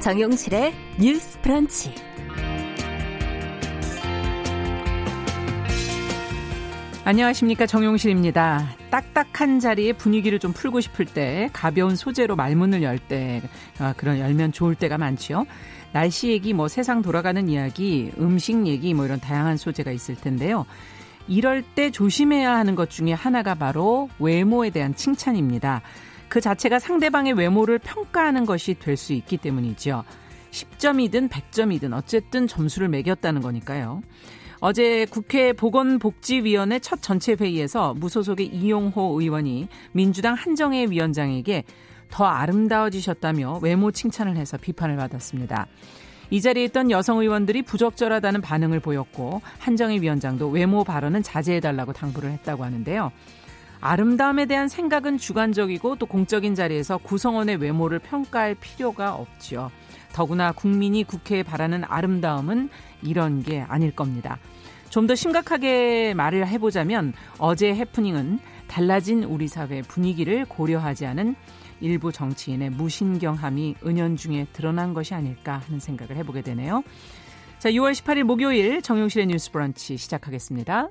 정용실의 뉴스 프런치. 안녕하십니까 정용실입니다. 딱딱한 자리에 분위기를 좀 풀고 싶을 때 가벼운 소재로 말문을 열때 아, 그런 열면 좋을 때가 많죠. 날씨 얘기, 뭐 세상 돌아가는 이야기, 음식 얘기 뭐 이런 다양한 소재가 있을 텐데요. 이럴 때 조심해야 하는 것 중에 하나가 바로 외모에 대한 칭찬입니다. 그 자체가 상대방의 외모를 평가하는 것이 될 수 있기 때문이죠. 10점이든 100점이든 어쨌든 점수를 매겼다는 거니까요. 어제 국회 보건복지위원회 첫 전체 회의에서 무소속의 이용호 의원이 민주당 한정혜 위원장에게 더 아름다워지셨다며 외모 칭찬을 해서 비판을 받았습니다. 이 자리에 있던 여성 의원들이 부적절하다는 반응을 보였고 한정희 위원장도 외모 발언은 자제해달라고 당부를 했다고 하는데요. 아름다움에 대한 생각은 주관적이고 또 공적인 자리에서 구성원의 외모를 평가할 필요가 없지요. 더구나 국민이 국회에 바라는 아름다움은 이런 게 아닐 겁니다. 좀 더 심각하게 말을 해보자면 어제 해프닝은 달라진 우리 사회 분위기를 고려하지 않은 일부 정치인의 무신경함이 은연중에 드러난 것이 아닐까 하는 생각을 해보게 되네요. 자, 6월 18일 목요일 정용실의 뉴스 브런치 시작하겠습니다.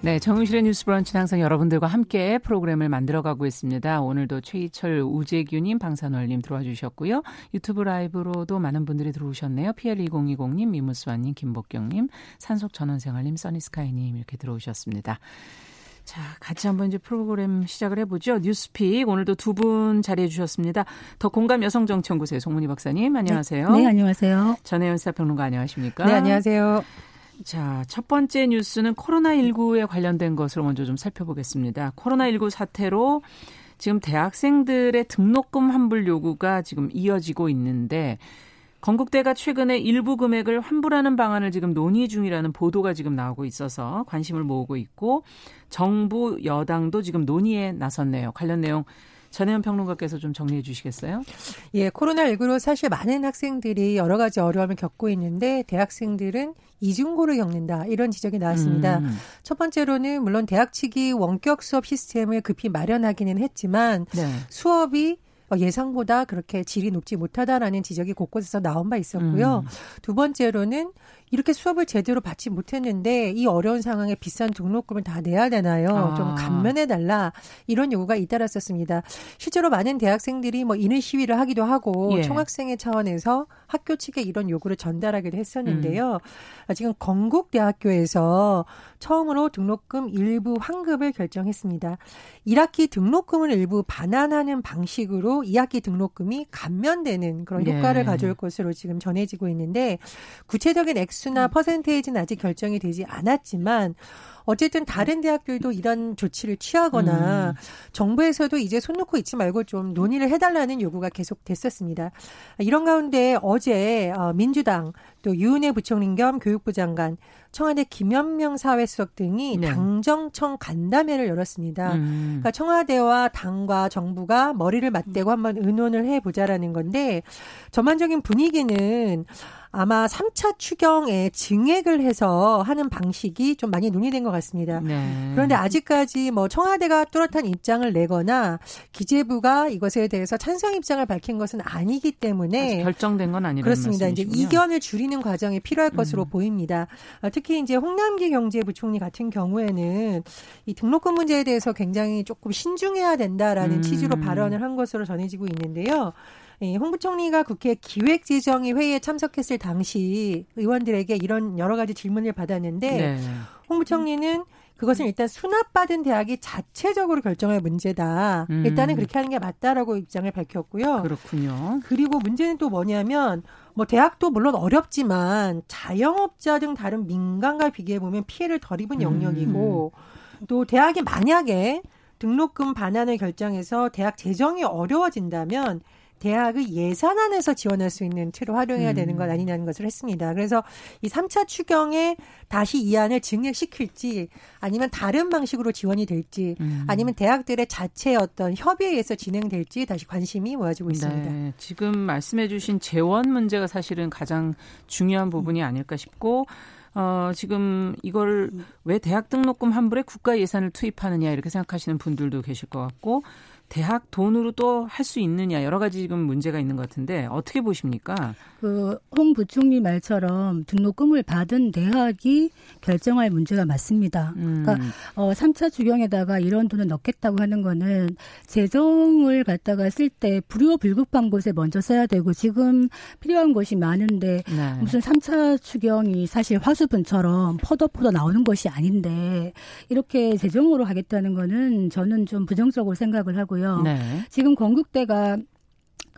네, 정윤실의 뉴스 브런치는 항상 여러분들과 함께 프로그램을 만들어가고 있습니다. 오늘도 최희철, 우재규님, 방산월님 들어와 주셨고요. 유튜브 라이브로도 많은 분들이 들어오셨네요. PL2020님, 미무스와님, 김복경님, 산속전원생활님, 써니스카이님 이렇게 들어오셨습니다. 자, 같이 한번 이제 프로그램 시작을 해보죠. 뉴스픽 오늘도 두 분 자리해 주셨습니다. 더 공감 여성정치연구소의 송문희 박사님 안녕하세요. 네, 네 안녕하세요. 전혜연 사평론가 안녕하십니까? 네, 안녕하세요. 자, 첫 번째 뉴스는 코로나19에 관련된 것을 먼저 좀 살펴보겠습니다. 코로나19 사태로 지금 대학생들의 등록금 환불 요구가 지금 이어지고 있는데 건국대가 최근에 일부 금액을 환불하는 방안을 지금 논의 중이라는 보도가 지금 나오고 있어서 관심을 모으고 있고 정부 여당도 지금 논의에 나섰네요. 관련 내용 전혜연 평론가께서 좀 정리해 주시겠어요? 예, 코로나19로 사실 많은 학생들이 여러 가지 어려움을 겪고 있는데 대학생들은 이중고를 겪는다 이런 지적이 나왔습니다. 음. 첫 번째로는 물론 대학 측이 원격 수업 시스템을 급히 마련하기는 했지만 네. 수업이 예상보다 그렇게 질이 높지 못하다라는 지적이 곳곳에서 나온 바 있었고요. 음. 두 번째로는 이렇게 수업을 제대로 받지 못했는데 이 어려운 상황에 비싼 등록금을 다 내야 되나요? 아. 좀 감면해 달라 이런 요구가 잇따랐었습니다. 실제로 많은 대학생들이 뭐 이는 시위를 하기도 하고 예. 총학생회 차원에서 학교 측에 이런 요구를 전달하기도 했었는데요. 음. 지금 건국대학교에서 처음으로 등록금 일부 환급을 결정했습니다. 1학기 등록금을 일부 반환하는 방식으로 2학기 등록금이 감면되는 그런 효과를 예. 가져올 것으로 지금 전해지고 있는데 구체적인 액수 액수나 음. 퍼센테이지는 아직 결정이 되지 않았지만 어쨌든 다른 대학들도 이런 조치를 취하거나 음. 정부에서도 이제 손 놓고 있지 말고 좀 논의를 해달라는 요구가 계속 됐었습니다. 이런 가운데 어제 어, 민주당 또 유은혜 부총리 겸 교육부 장관 청와대 김현명 사회수석 등이 네. 당정청 간담회를 열었습니다. 음. 그러니까 청와대와 당과 정부가 머리를 맞대고 한번 의논을 해보자라는 건데 전반적인 분위기는 아마 3차 추경에 증액을 해서 하는 방식이 좀 많이 논의된 것 같습니다. 네. 그런데 아직까지 뭐 청와대가 뚜렷한 입장을 내거나 기재부가 이것에 대해서 찬성 입장을 밝힌 것은 아니기 때문에 결정된 건 아니라는 그렇습니다. 말씀이시군요. 이제 이견을 줄이는 과정이 필요할 것으로 음. 보입니다. 아, 특히 이제 홍남기 경제부총리 같은 경우에는 이 등록금 문제에 대해서 굉장히 조금 신중해야 된다라는 음. 취지로 발언을 한 것으로 전해지고 있는데요. 예, 홍 부총리가 국회 기획재정위 회의에 참석했을 당시 의원들에게 이런 여러 가지 질문을 받았는데 네. 홍 부총리는 그것은 일단 수납받은 대학이 자체적으로 결정할 문제다. 음. 일단은 그렇게 하는 게 맞다라고 입장을 밝혔고요. 그렇군요. 그리고 문제는 또 뭐냐면 뭐 대학도 물론 어렵지만 자영업자 등 다른 민간과 비교해 보면 피해를 덜 입은 영역이고 음. 또 대학이 만약에 등록금 반환을 결정해서 대학 재정이 어려워진다면 대학의 예산 안에서 지원할 수 있는 틀을 활용해야 되는 것 음. 아니냐는 것을 했습니다. 그래서 이 3차 추경에 다시 이 안을 증액시킬지 아니면 다른 방식으로 지원이 될지 음. 아니면 대학들의 자체 어떤 협의에 의해서 진행될지 다시 관심이 모아지고 있습니다. 네. 지금 말씀해 주신 재원 문제가 사실은 가장 중요한 부분이 아닐까 싶고 어, 지금 이걸 왜 대학 등록금 환불에 국가 예산을 투입하느냐 이렇게 생각하시는 분들도 계실 것 같고 대학 돈으로 또 할 수 있느냐 여러 가지 지금 문제가 있는 것 같은데 어떻게 보십니까? 그 홍 부총리 말처럼 등록금을 받은 대학이 결정할 문제가 맞습니다. 음. 그러니까 어 3차 주경에다가 이런 돈을 넣겠다고 하는 거는 재정을 갖다가 쓸 때 불효불급한 곳에 먼저 써야 되고 지금 필요한 곳이 많은데 네. 무슨 3차 추경이 사실 화수분처럼 퍼덕퍼덕 나오는 것이 아닌데 이렇게 재정으로 하겠다는 거는 저는 좀 부정적으로 생각을 하고 요. 네. 지금 건국대가 그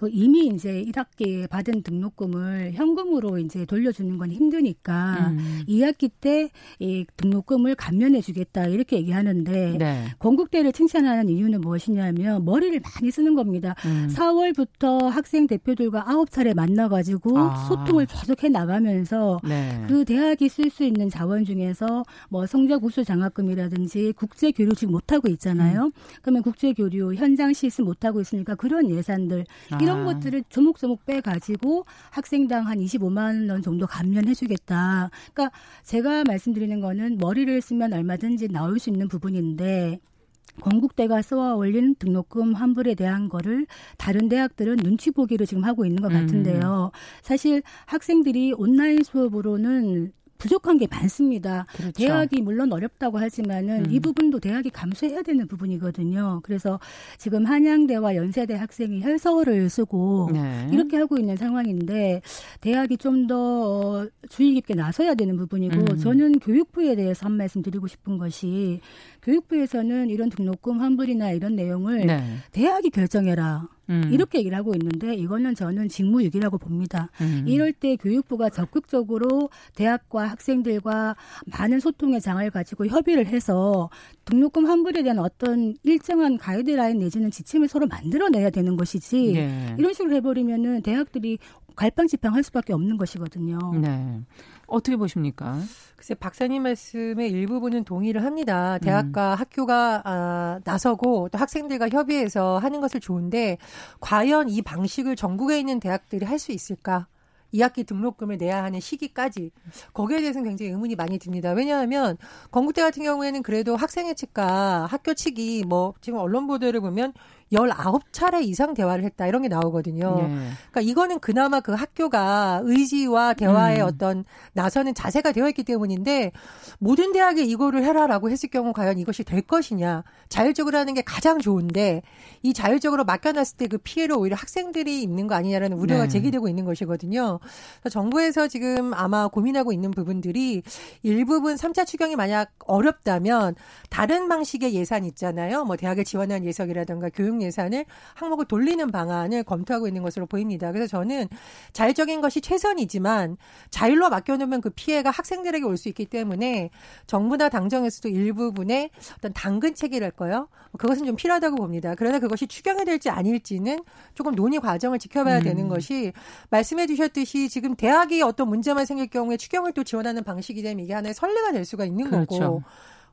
이미 이제 1학기에 받은 등록금을 현금으로 이제 돌려주는 건 힘드니까 음. 2학기 때 이 등록금을 감면해 주겠다 이렇게 얘기하는데 네. 건국대를 칭찬하는 이유는 무엇이냐면 머리를 많이 쓰는 겁니다. 음. 4월부터 학생 대표들과 9차례 만나가지고 아. 소통을 계속해 나가면서 네. 그 대학이 쓸 수 있는 자원 중에서 뭐 성적 우수 장학금이라든지 국제 교류 지금 못 하고 있잖아요. 음. 그러면 국제 교류 현장 실습 못 하고 있으니까 그런 예산들 아. 이런 아. 것들을 조목조목 빼가지고 학생당 한 25만 원 정도 감면해주겠다. 그러니까 제가 말씀드리는 거는 머리를 쓰면 얼마든지 나올 수 있는 부분인데 건국대가 쏘아 올린 등록금 환불에 대한 거를 다른 대학들은 눈치 보기로 지금 하고 있는 것 같은데요. 음. 사실 학생들이 온라인 수업으로는 부족한 게 많습니다. 그렇죠. 대학이 물론 어렵다고 하지만은 음. 이 부분도 대학이 감수해야 되는 부분이거든요. 그래서 지금 한양대와 연세대 학생이 혈서를 쓰고 네. 이렇게 하고 있는 상황인데 대학이 좀 더 주의 깊게 나서야 되는 부분이고 음. 저는 교육부에 대해서 한 말씀 드리고 싶은 것이 교육부에서는 이런 등록금 환불이나 이런 내용을 네. 대학이 결정해라. 음. 이렇게 얘기를 하고 있는데 이거는 저는 직무유기라고 봅니다. 음. 이럴 때 교육부가 적극적으로 대학과 학생들과 많은 소통의 장을 가지고 협의를 해서 등록금 환불에 대한 어떤 일정한 가이드라인 내지는 지침을 서로 만들어내야 되는 것이지 네. 이런 식으로 해버리면은 대학들이 갈팡질팡할 수밖에 없는 것이거든요. 네. 어떻게 보십니까? 글쎄 박사님 말씀의 일부분은 동의를 합니다. 대학과 음. 학교가 아, 나서고 또 학생들과 협의해서 하는 것을 좋은데 과연 이 방식을 전국에 있는 대학들이 할 수 있을까? 2학기 등록금을 내야 하는 시기까지 거기에 대해서는 굉장히 의문이 많이 듭니다. 왜냐하면 건국대 같은 경우에는 그래도 학생회 측과 학교 측이 뭐 지금 언론 보도를 보면 19차례 이상 대화를 했다 이런 게 나오거든요. 네. 그러니까 이거는 그나마 그 학교가 의지와 대화에 음. 어떤 나서는 자세가 되어 있기 때문인데 모든 대학에 이거를 해라라고 했을 경우 과연 이것이 될 것이냐. 자율적으로 하는 게 가장 좋은데 이 자율적으로 맡겨놨을 때 그 피해를 오히려 학생들이 입는 거 아니냐라는 우려가 네. 제기되고 있는 것이거든요. 정부에서 지금 아마 고민하고 있는 부분들이 일부분 3차 추경이 만약 어렵다면 다른 방식의 예산 있잖아요. 뭐 대학에 지원한 예석이라든가 교육 예산을 항목을 돌리는 방안을 검토하고 있는 것으로 보입니다. 그래서 저는 자율적인 것이 최선이지만 자율로 맡겨놓으면 그 피해가 학생들에게 올 수 있기 때문에 정부나 당정에서도 일부분의 어떤 당근 체계랄까요? 그것은 좀 필요하다고 봅니다. 그러나 그것이 추경이 될지 아닐지는 조금 논의 과정을 지켜봐야 음. 되는 것이 말씀해 주셨듯이 지금 대학이 어떤 문제만 생길 경우에 추경을 또 지원하는 방식이 되면 이게 하나의 선례가 될 수가 있는 그렇죠. 거고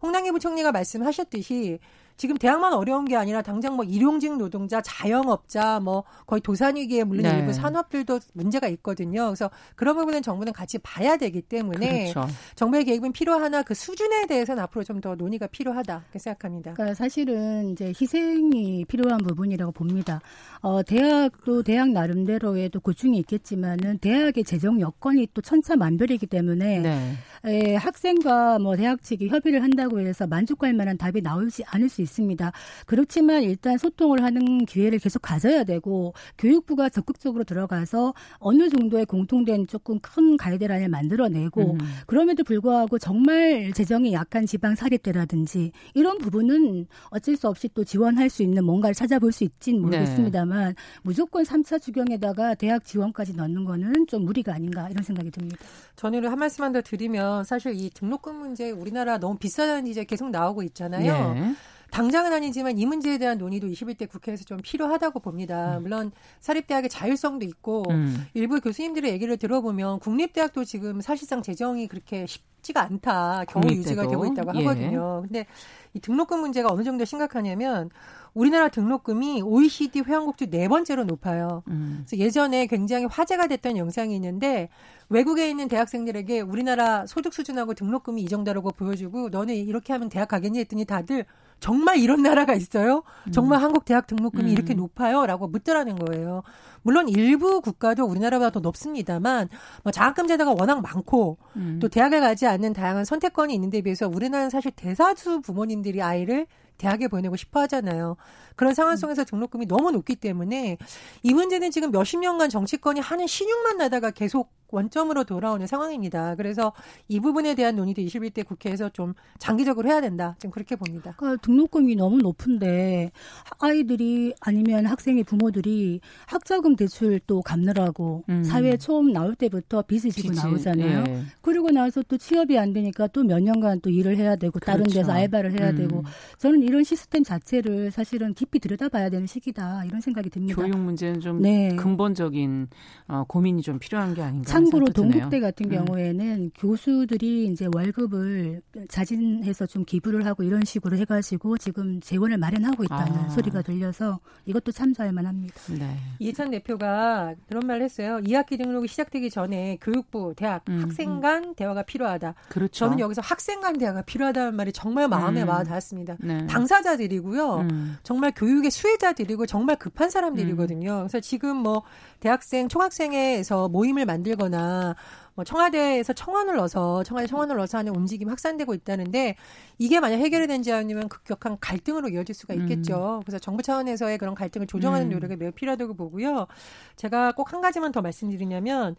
홍남기 부총리가 말씀하셨듯이 지금 대학만 어려운 게 아니라 당장 뭐 일용직 노동자, 자영업자, 뭐 거의 도산위기에 물린 네. 일부 산업들도 문제가 있거든요. 그래서 그런 부분은 정부는 같이 봐야 되기 때문에 그렇죠. 정부의 개입은 필요하나 그 수준에 대해서는 앞으로 좀 더 논의가 필요하다 그 생각합니다. 그러니까 사실은 이제 희생이 필요한 부분이라고 봅니다. 어, 대학도 대학 나름대로의 또 고충이 있겠지만은 대학의 재정 여건이 또 천차만별이기 때문에 네. 에, 학생과 뭐 대학 측이 협의를 한다고 해서 만족할 만한 답이 나오지 않을 수 있 습니다. 그렇지만 일단 소통을 하는 기회를 계속 가져야 되고 교육부가 적극적으로 들어가서 어느 정도의 공통된 조금 큰 가이드라인을 만들어내고 음. 그럼에도 불구하고 정말 재정이 약한 지방 사립대라든지 이런 부분은 어쩔 수 없이 또 지원할 수 있는 뭔가를 찾아볼 수 있진 모르겠습니다만 네. 무조건 3차 주경에다가 대학 지원까지 넣는 거는 좀 무리가 아닌가 이런 생각이 듭니다. 전에는 한 말씀만 더 드리면 사실 이 등록금 문제 우리나라 너무 비싸다는 이제 계속 나오고 있잖아요. 네. 당장은 아니지만 이 문제에 대한 논의도 21대 국회에서 좀 필요하다고 봅니다. 음. 물론 사립대학의 자율성도 있고 음. 일부 교수님들의 얘기를 들어보면 국립대학도 지금 사실상 재정이 그렇게 쉽지가 않다. 겨우 유지가 되고 있다고 예. 하거든요. 근데 이 등록금 문제가 어느 정도 심각하냐면 우리나라 등록금이 OECD 회원국 중 네 번째로 높아요. 음. 그래서 예전에 굉장히 화제가 됐던 영상이 있는데 외국에 있는 대학생들에게 우리나라 소득 수준하고 등록금이 이 정도라고 보여주고 너는 이렇게 하면 대학 가겠니 했더니 다들 정말 이런 나라가 있어요? 정말 음. 한국 대학 등록금이 음. 이렇게 높아요? 라고 묻더라는 거예요. 물론 일부 국가도 우리나라보다 더 높습니다만 뭐 장학금 제도가 워낙 많고 음. 또 대학을 가지 않는 다양한 선택권이 있는 데 비해서 우리나라는 사실 대다수 부모님들이 아이를 대학에 보내고 싶어 하잖아요. 그런 상황 음. 속에서 등록금이 너무 높기 때문에 이 문제는 지금 몇십 년간 정치권이 하는 신용만 나다가 계속 원점으로 돌아오는 상황입니다. 그래서 이 부분에 대한 논의도 21대 국회에서 좀 장기적으로 해야 된다. 지금 그렇게 봅니다. 그러니까 등록금이 너무 높은데 아이들이 아니면 학생의 부모들이 학자금 대출 또 갚느라고 음. 사회 처음 나올 때부터 빚을 지고 나오잖아요. 예. 그리고 나서 또 취업이 안 되니까 또 몇 년간 또 일을 해야 되고 다른 그렇죠. 데서 알바를 해야 음. 되고 저는 이런 시스템 자체를 사실은 깊이 들여다봐야 되는 시기다 이런 생각이 듭니다. 교육 문제는 좀 네. 근본적인 어, 고민이 좀 필요한 게 아닌가. 참고로 동국대 같은 음. 경우에는 교수들이 이제 월급을 자진해서 좀 기부를 하고 이런 식으로 해가지고 지금 재원을 마련하고 있다는 아. 소리가 들려서 이것도 참조할 만합니다. 네. 이해찬 대표가 그런 말을 했어요. 2학기 등록이 시작되기 전에 교육부, 대학, 음. 학생 간 대화가 필요하다. 그렇죠. 저는 여기서 학생 간 대화가 필요하다는 말이 정말 마음에 음. 와 닿았습니다. 네. 당사자들이고요. 음. 정말 교육의 수혜자들이고 정말 급한 사람들이거든요. 음. 그래서 지금 뭐 대학생, 총학생회에서 모임을 만들거나 뭐 청와대에서 청원을 넣어서 청와대 청원을 넣어서 하는 움직임이 확산되고 있다는데 이게 만약 해결이 되지 않으면 급격한 갈등으로 이어질 수가 있겠죠. 음. 그래서 정부 차원에서의 그런 갈등을 조정하는 음. 노력이 매우 필요하다고 보고요. 제가 꼭 한 가지만 더 말씀드리냐면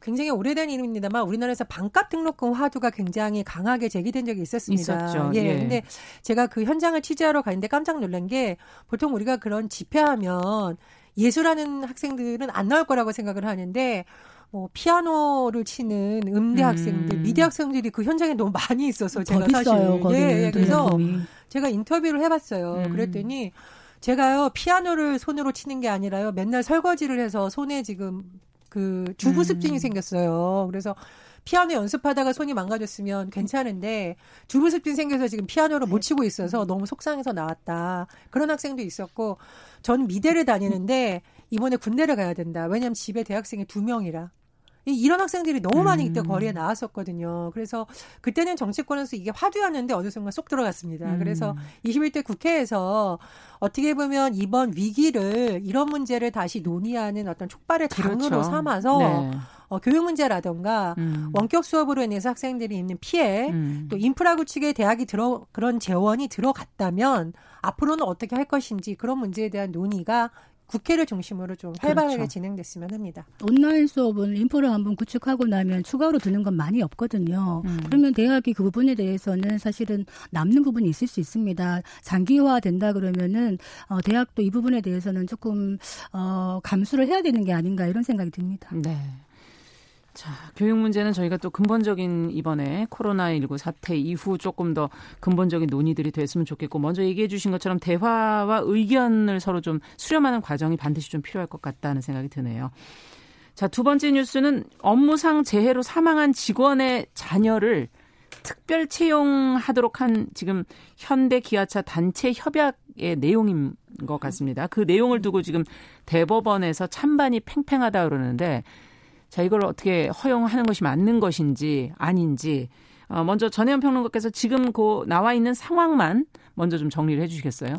굉장히 오래된 이름입니다만 우리나라에서 반값 등록금 화두가 굉장히 강하게 제기된 적이 있었습니다. 있었죠. 예. 예. 근데 제가 그 현장을 취재하러 가는데 깜짝 놀란 게 보통 우리가 그런 집회하면 예술하는 학생들은 안 나올 거라고 생각을 하는데 뭐 피아노를 치는 음대 음. 학생들, 미대 학생들이 그 현장에 너무 많이 있어서 제가 사실 예, 예, 그래서 제가 인터뷰를 해봤어요. 음. 그랬더니 제가요 피아노를 손으로 치는 게 아니라요 맨날 설거지를 해서 손에 지금 그 주부 습진이 음. 생겼어요. 그래서 피아노 연습하다가 손이 망가졌으면 괜찮은데 주부 습진 생겨서 지금 피아노를 못 치고 있어서 너무 속상해서 나왔다. 그런 학생도 있었고 저는 미대를 다니는데 이번에 군대를 가야 된다. 왜냐하면 집에 대학생이 두 명이라. 이런 학생들이 너무 많이 이때 음. 거리에 나왔었거든요. 그래서 그때는 정치권에서 이게 화두였는데 어느 순간 쏙 들어갔습니다. 음. 그래서 21대 국회에서 어떻게 보면 이번 위기를 이런 문제를 다시 논의하는 어떤 촉발의 장으로 그렇죠. 삼아서 네. 어, 교육 문제라던가 음. 원격 수업으로 인해서 학생들이 있는 피해 음. 또 인프라 구축에 대학이 들어 그런 재원이 들어갔다면 앞으로는 어떻게 할 것인지 그런 문제에 대한 논의가 국회를 중심으로 좀 활발하게 그렇죠. 진행됐으면 합니다. 온라인 수업은 인프라 한번 구축하고 나면 추가로 드는 건 많이 없거든요. 음. 그러면 대학이 그 부분에 대해서는 사실은 남는 부분이 있을 수 있습니다. 장기화 된다 그러면은 어, 대학도 이 부분에 대해서는 조금 어, 감수를 해야 되는 게 아닌가 이런 생각이 듭니다. 네. 자, 교육 문제는 저희가 또 근본적인 이번에 코로나19 사태 이후 조금 더 근본적인 논의들이 됐으면 좋겠고 먼저 얘기해 주신 것처럼 대화와 의견을 서로 좀 수렴하는 과정이 반드시 좀 필요할 것 같다는 생각이 드네요. 자, 두 번째 뉴스는 업무상 재해로 사망한 직원의 자녀를 특별 채용하도록 한 지금 현대 기아차 단체 협약의 내용인 것 같습니다. 그 내용을 두고 지금 대법원에서 찬반이 팽팽하다 그러는데 자, 이걸 어떻게 허용하는 것이 맞는 것인지 아닌지 어, 먼저 전혜연 평론가께서 지금 그 나와 있는 상황만 먼저 좀 정리를 해 주시겠어요?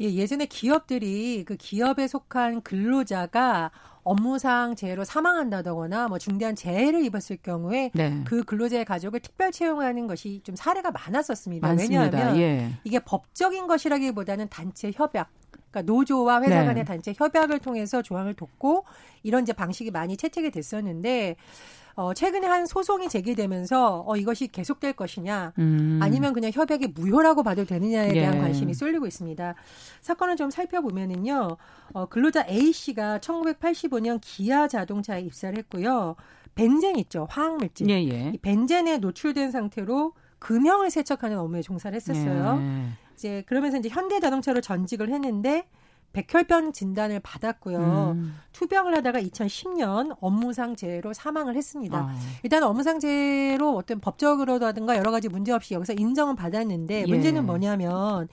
예, 예전에 기업들이 그 기업에 속한 근로자가 업무상 재해로 사망한다거나 뭐 중대한 재해를 입었을 경우에 네. 그 근로자의 가족을 특별 채용하는 것이 좀 사례가 많았었습니다. 많습니다. 왜냐하면 예. 이게 법적인 것이라기보다는 단체 협약 그러니까 노조와 회사 네. 간의 네. 단체 협약을 통해서 조항을 돕고 이런 이제 방식이 많이 채택이 됐었는데 어, 최근에 한 소송이 제기되면서 어, 이것이 계속될 것이냐 음. 아니면 그냥 협약이 무효라고 봐도 되느냐에 대한 예. 관심이 쏠리고 있습니다. 사건을 좀 살펴보면은요, 어, 근로자 A 씨가 1985년 기아 자동차에 입사를 했고요. 벤젠 있죠, 화학물질. 예, 예. 이 벤젠에 노출된 상태로 금형을 세척하는 업무에 종사를 했었어요. 예. 이제 그러면서 이제 현대자동차로 전직을 했는데 백혈병 진단을 받았고요. 음. 투병을 하다가 2010년 업무상 재해로 사망을 했습니다. 아. 일단 업무상 재해로 어떤 법적으로라든가 여러 가지 문제 없이 여기서 인정은 받았는데 예. 문제는 뭐냐면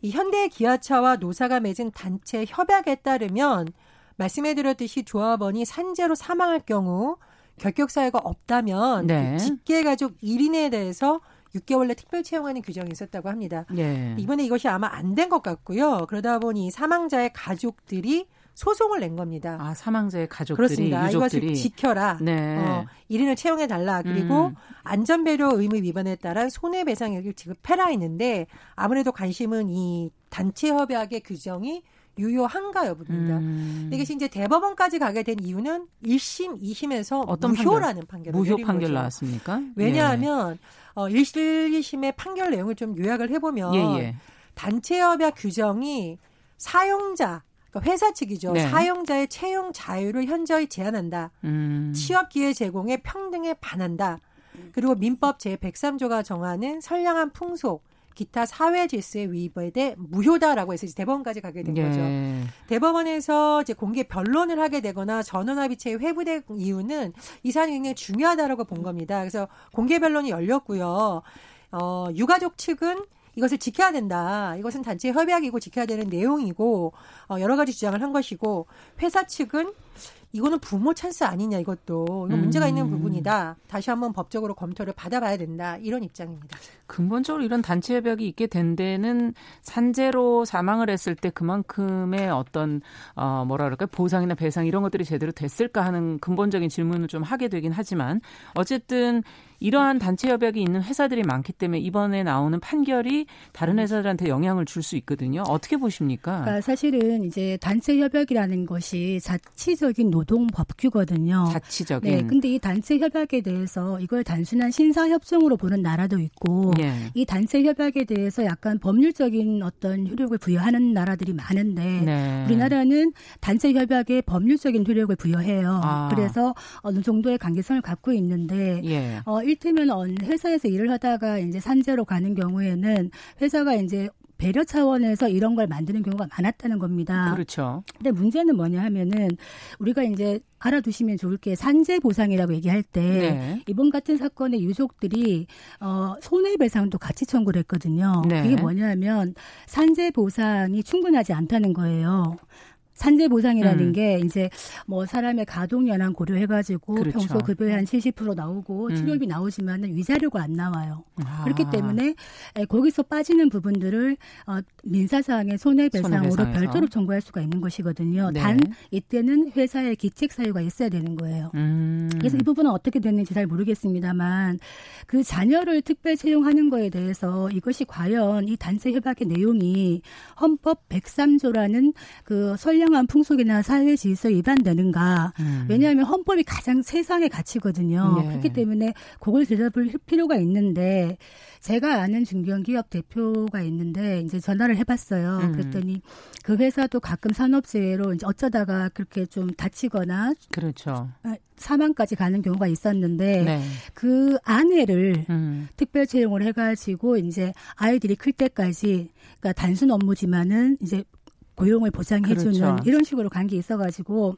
이 현대 기아차와 노사가 맺은 단체 협약에 따르면 말씀해드렸듯이 조합원이 산재로 사망할 경우 결격 사유가 없다면 네. 그 직계 가족 1인에 대해서 6개월 내 특별 채용하는 규정이 있었다고 합니다. 예. 이번에 이것이 아마 안 된 것 같고요. 그러다 보니 사망자의 가족들이 소송을 낸 겁니다. 아, 사망자의 가족들이 그렇습니다. 유족들이. 이것을 지켜라. 네. 어, 1인을 채용해 달라. 그리고 음. 안전배려 의무 위반에 따른 손해배상액을 지급해라 했는데 아무래도 관심은 이 단체 협약의 규정이 유효한가 여부입니다. 음. 이것이 이제 대법원까지 가게 된 이유는 1심, 2심에서 어떤 무효라는 판결, 무효 판결 거죠. 나왔습니까? 왜냐하면 예. 어, 1, 2심의 판결 내용을 좀 요약을 해보면 예, 예. 단체 협약 규정이 사용자 그러니까 회사 측이죠. 네. 사용자의 채용 자유를 현저히 제한한다. 음. 취업 기회 제공에 평등에 반한다. 그리고 민법 제103조가 정하는 선량한 풍속, 기타 사회 질서에 위배돼 무효다라고 해서 대법원까지 가게 된 예. 거죠. 대법원에서 이제 공개 변론을 하게 되거나 전원합의체에 회부된 이유는 이 사안이 굉장히 중요하다라고 본 겁니다. 그래서 공개 변론이 열렸고요. 어, 유가족 측은 이것을 지켜야 된다. 이것은 단체 협약이고 지켜야 되는 내용이고 어, 여러 가지 주장을 한 것이고 회사 측은 이거는 부모 찬스 아니냐 이것도 이거 문제가 있는 음. 부분이다. 다시 한번 법적으로 검토를 받아봐야 된다. 이런 입장입니다. 근본적으로 이런 단체 협약이 있게 된 데는 산재로 사망을 했을 때 그만큼의 어떤 어 뭐라 그럴까 보상이나 배상 이런 것들이 제대로 됐을까 하는 근본적인 질문을 좀 하게 되긴 하지만 어쨌든 이러한 단체 협약이 있는 회사들이 많기 때문에 이번에 나오는 판결이 다른 회사들한테 영향을 줄 수 있거든요. 어떻게 보십니까? 그러니까 사실은 이제 단체 협약이라는 것이 자치적인 노동 법규거든요. 자치적인. 네. 근데 이 단체 협약에 대해서 이걸 단순한 신사 협정으로 보는 나라도 있고 예. 이 단체 협약에 대해서 약간 법률적인 어떤 효력을 부여하는 나라들이 많은데 네. 우리나라는 단체 협약에 법률적인 효력을 부여해요. 아. 그래서 어느 정도의 관계성을 갖고 있는데 예. 어, 일테면 회사에서 일을 하다가 이제 산재로 가는 경우에는 회사가 이제 배려 차원에서 이런 걸 만드는 경우가 많았다는 겁니다. 그렇죠. 근데 문제는 뭐냐 하면은 우리가 이제 알아두시면 좋을 게 산재 보상이라고 얘기할 때 네. 이번 같은 사건의 유족들이 어 손해 배상도 같이 청구를 했거든요. 네. 그게 뭐냐면 산재 보상이 충분하지 않다는 거예요. 산재 보상이라는 음. 게 이제 뭐 사람의 가동 연한 고려해 가지고 그렇죠. 평소 급여의 한 70% 나오고 음. 치료비 나오지만은 위자료가 안 나와요. 아. 그렇기 때문에 거기서 빠지는 부분들을 어, 민사상의 손해 배상으로 손해배상에서. 별도로 청구할 수가 있는 것이거든요. 네. 단 이때는 회사의 기책 사유가 있어야 되는 거예요. 음. 그래서 이 부분은 어떻게 됐는지 잘 모르겠습니다만 그 자녀를 특별 채용하는 거에 대해서 이것이 과연 이 단체 협약의 내용이 헌법 103조라는 그 선량 공정한 풍속이나 사회 질서 위반되는가. 음. 왜냐하면 헌법이 가장 세상의 가치거든요. 네. 그렇기 때문에 그걸 들여다볼 필요가 있는데 제가 아는 중견기업 대표가 있는데 이제 전화를 해봤어요. 음. 그랬더니 그 회사도 가끔 산업재해로 이제 어쩌다가 그렇게 좀 다치거나 그렇죠. 아, 사망까지 가는 경우가 있었는데 네. 그 아내를 음. 특별 채용을 해가지고 이제 아이들이 클 때까지 그러니까 단순 업무지만은 이제 고용을 보장해주는 그렇죠. 이런 식으로 간게 있어가지고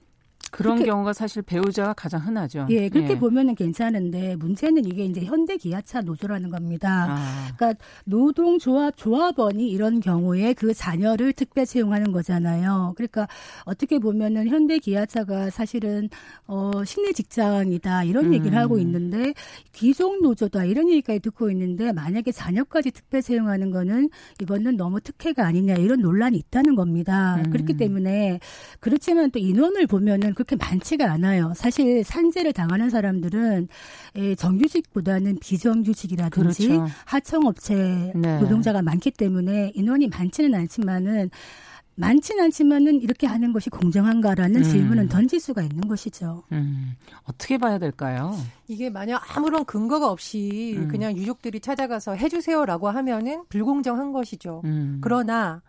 그런 그렇게, 경우가 사실 배우자가 가장 흔하죠. 예, 그렇게 예. 보면은 괜찮은데 문제는 이게 이제 현대 기아차 노조라는 겁니다. 아. 그러니까 노동조합 조합원이 이런 경우에 그 자녀를 특별 채용하는 거잖아요. 그러니까 어떻게 보면은 현대 기아차가 사실은 어 신의 직장이다 이런 음. 얘기를 하고 있는데 귀족 노조다 이런 얘기까지 듣고 있는데 만약에 자녀까지 특별 채용하는 거는 이거는 너무 특혜가 아니냐 이런 논란이 있다는 겁니다. 음. 그렇기 때문에 그렇지만 또 인원을 보면은 그렇게 많지가 않아요. 사실 산재를 당하는 사람들은 예, 정규직보다는 비정규직이라든지 그렇죠. 하청업체 네. 노동자가 많기 때문에 인원이 많지는 않지만은 많지는 않지만은 이렇게 하는 것이 공정한가라는 음. 질문은 던질 수가 있는 것이죠. 음. 어떻게 봐야 될까요? 이게 만약 아무런 근거가 없이 음. 그냥 유족들이 찾아가서 해주세요라고 하면은 불공정한 것이죠. 음. 그러나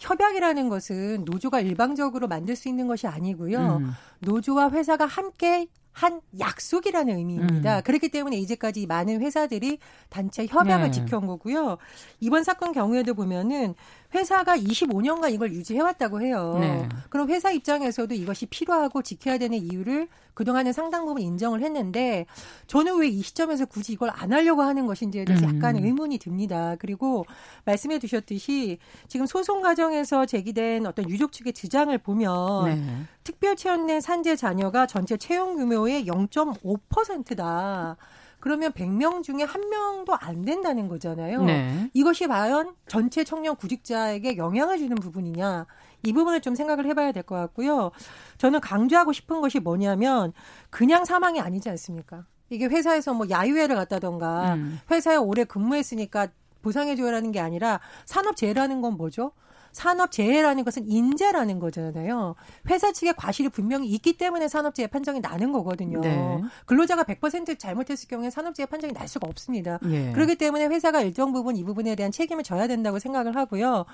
협약이라는 것은 노조가 일방적으로 만들 수 있는 것이 아니고요. 음. 노조와 회사가 함께 한 약속이라는 의미입니다. 음. 그렇기 때문에 이제까지 많은 회사들이 단체 협약을 네. 지켜온 거고요. 이번 사건 경우에도 보면은 회사가 25년간 이걸 유지해왔다고 해요. 네. 그럼 회사 입장에서도 이것이 필요하고 지켜야 되는 이유를 그동안은 상당 부분 인정을 했는데 저는 왜 이 시점에서 굳이 이걸 안 하려고 하는 것인지에 대해서 음. 약간 의문이 듭니다. 그리고 말씀해 주셨듯이 지금 소송 과정에서 제기된 어떤 유족 측의 주장을 보면 네. 특별 채용된 산재 자녀가 전체 채용 규모의 0.5%다. 그러면 100명 중에 한 명도 안 된다는 거잖아요. 네. 이것이 과연 전체 청년 구직자에게 영향을 주는 부분이냐. 이 부분을 좀 생각을 해봐야 될 것 같고요. 저는 강조하고 싶은 것이 뭐냐면 그냥 사망이 아니지 않습니까? 이게 회사에서 뭐 야유회를 갔다던가 음. 회사에 오래 근무했으니까 보상해줘야라는 게 아니라 산업재해라는 건 뭐죠? 산업재해라는 것은 인재라는 거잖아요. 회사 측에 과실이 분명히 있기 때문에 산업재해 판정이 나는 거거든요. 네. 근로자가 100% 잘못했을 경우에 산업재해 판정이 날 수가 없습니다. 예. 그렇기 때문에 회사가 일정 부분 이 부분에 대한 책임을 져야 된다고 생각을 하고요.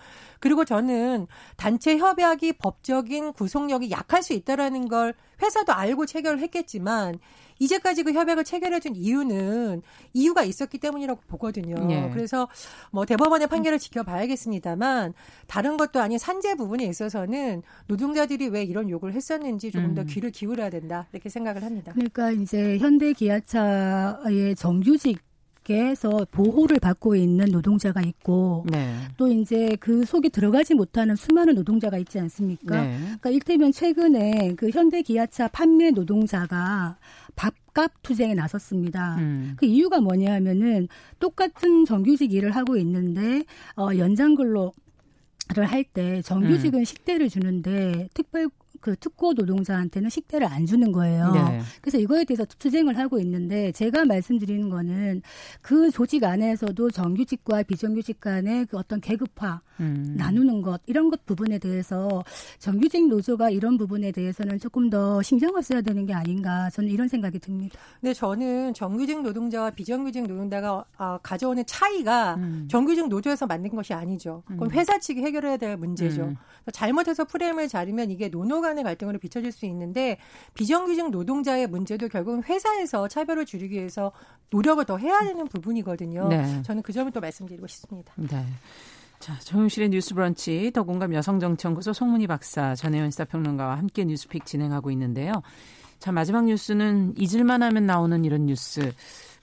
그리고 저는 단체 협약이 법적인 구속력이 약할 수 있다라는 걸 회사도 알고 체결을 했겠지만 이제까지 그 협약을 체결해준 이유는 이유가 있었기 때문이라고 보거든요. 네. 그래서 뭐 대법원의 판결을 지켜봐야겠습니다만 다른 것도 아닌 산재 부분에 있어서는 노동자들이 왜 이런 요구를 했었는지 조금 음. 더 귀를 기울여야 된다 이렇게 생각을 합니다. 그러니까 이제 현대 기아차의 정규직 에서 보호를 받고 있는 노동자가 있고 네. 또 이제 그 속에 들어가지 못하는 수많은 노동자가 있지 않습니까? 네. 그러니까 일테면 최근에 그 현대 기아차 판매 노동자가 밥값 투쟁에 나섰습니다. 음. 그 이유가 뭐냐 하면은 똑같은 정규직 일을 하고 있는데 어 연장 근로 를 할 때 정규직은 음. 식대를 주는데 특별 그 특고 노동자한테는 식대를 안 주는 거예요. 네. 그래서 이거에 대해서 투쟁을 하고 있는데 제가 말씀드리는 거는 그 조직 안에서도 정규직과 비정규직 간의 그 어떤 계급화 음. 나누는 것 이런 것 부분에 대해서 정규직 노조가 이런 부분에 대해서는 조금 더 신경을 써야 되는 게 아닌가 저는 이런 생각이 듭니다. 네, 저는 정규직 노동자와 비정규직 노동자가 아, 가져오는 차이가 음. 정규직 노조에서 만든 것이 아니죠. 그건 음. 회사 측이 해결해야 될 문제죠. 음. 잘못해서 프레임을 자르면 이게 노노 간의 갈등으로 비춰질 수 있는데 비정규직 노동자의 문제도 결국은 회사에서 차별을 줄이기 위해서 노력을 더 해야 되는 부분이거든요. 네. 저는 그 점을 또 말씀드리고 싶습니다. 네. 자, 정용실의 뉴스 브런치 더공감 여성정치연구소 송문희 박사 전혜연 시사평론가와 함께 뉴스픽 진행하고 있는데요. 자, 마지막 뉴스는 잊을만 하면 나오는 이런 뉴스.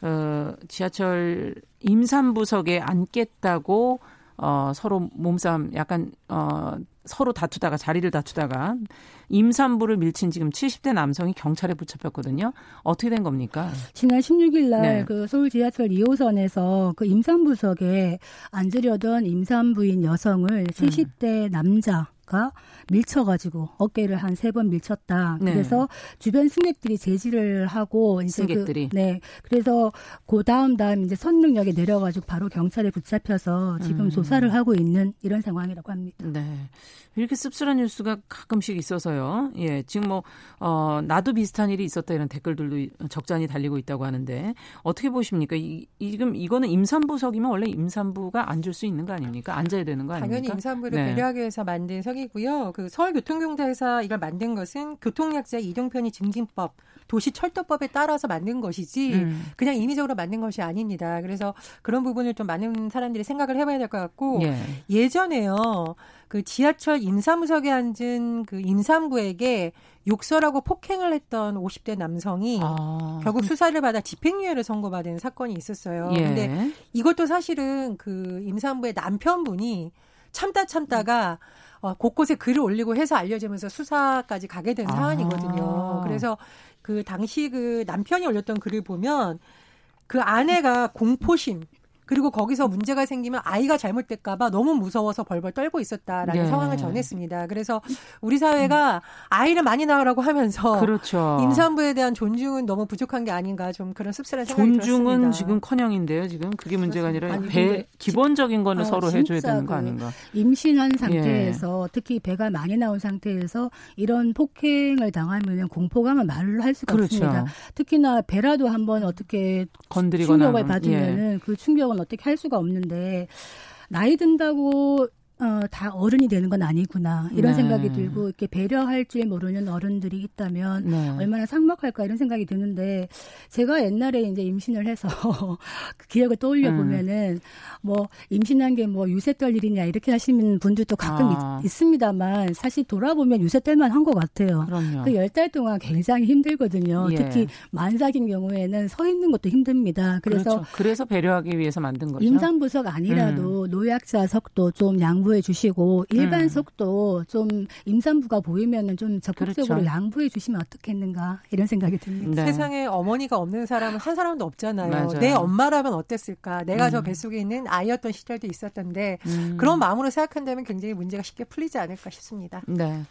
어, 지하철 임산부석에 앉겠다고 어, 서로 몸싸움 약간 어, 서로 다투다가 자리를 다투다가 임산부를 밀친 지금 70대 남성이 경찰에 붙잡혔거든요. 어떻게 된 겁니까? 지난 16일 날그 네. 그 서울 지하철 2호선에서 그 임산부석에 앉으려던 임산부인 여성을 70대 음. 남자 가 밀쳐가지고 어깨를 한 세 번 밀쳤다. 네. 그래서 주변 승객들이 제지를 하고 이제 그 승객들이 그, 네 그래서 그 다음 다음 이제 선릉역에 내려가지고 바로 경찰에 붙잡혀서 지금 음. 조사를 하고 있는 이런 상황이라고 합니다. 네. 이렇게 씁쓸한 뉴스가 가끔씩 있어서요. 예, 지금 뭐, 어, 나도 비슷한 일이 있었다 이런 댓글들도 적잖이 달리고 있다고 하는데 어떻게 보십니까? 이, 지금 이거는 임산부 석이면 원래 임산부가 앉을 수 있는 거 아닙니까? 앉아야 되는 거 아닙니까? 당연히 임산부를 네. 배려하기 위해서 만든 석이고요. 그 서울교통공사에서 이걸 만든 것은 교통약자 이동편의 증진법 도시철도법에 따라서 만든 것이지 음. 그냥 임의적으로 만든 것이 아닙니다. 그래서 그런 부분을 좀 많은 사람들이 생각을 해봐야 될 것 같고 예. 예전에요. 그 지하철 임산부석에 앉은 그 임산부에게 욕설하고 폭행을 했던 50대 남성이 아. 결국 수사를 받아 집행유예를 선고받은 사건이 있었어요. 예. 근데 이것도 사실은 그 임산부의 남편분이 참다 참다가 어, 곳곳에 글을 올리고 해서 알려지면서 수사까지 가게 된 아. 사안이거든요. 그래서 그 당시 그 남편이 올렸던 글을 보면 그 아내가 공포심 그리고 거기서 문제가 생기면 아이가 잘못될까봐 너무 무서워서 벌벌 떨고 있었다라는 네. 상황을 전했습니다. 그래서 우리 사회가 아이를 많이 낳으라고 하면서 그렇죠. 임산부에 대한 존중은 너무 부족한 게 아닌가 좀 그런 씁쓸한 생각이 존중은 들었습니다. 지금커녕인데요. 지금 그게 문제가 아니라 아니, 배 기본적인 거는 아, 서로 해줘야 되는 거그 아닌가? 임신한 상태에서 예. 특히 배가 많이 나온 상태에서 이런 폭행을 당하면 공포감은 말로 할 수가 그렇죠. 없습니다. 특히나 배라도 한번 어떻게 건드리거나 충격을 받으면은 예. 그 충격은 어떻게 할 수가 없는데 나이 든다고 어, 다 어른이 되는 건 아니구나 이런 네. 생각이 들고 이렇게 배려할 줄 모르는 어른들이 있다면 네. 얼마나 삭막할까 이런 생각이 드는데 제가 옛날에 이제 임신을 해서 그 기억을 떠올려 음. 보면은 음. 뭐 임신한 게 뭐 유세 떨 일이냐 이렇게 하시는 분들도 가끔 아. 있, 습니다만 사실 돌아보면 유세 떨만 한 것 같아요. 그 열 달 동안 굉장히 힘들거든요. 예. 특히 만삭인 경우에는 서 있는 것도 힘듭니다. 그래서 그렇죠. 그래서 배려하기 위해서 만든 거죠. 임산부석 아니라도 음. 노약자석도 좀 양보 양보해 주시고 일반 음. 속도 좀 임산부가 보이면은 좀 적극적으로 그렇죠. 양보해 주시면 어떻겠는가 이런 생각이 듭니다. 네. 세상에 어머니가 없는 사람은 한 사람도 없잖아요. 맞아요. 내 엄마라면 어땠을까? 내가 음. 저 뱃속에 있는 아이였던 시절도 있었던데 음. 그런 마음으로 생각한다면 굉장히 문제가 쉽게 풀리지 않을까 싶습니다. 네.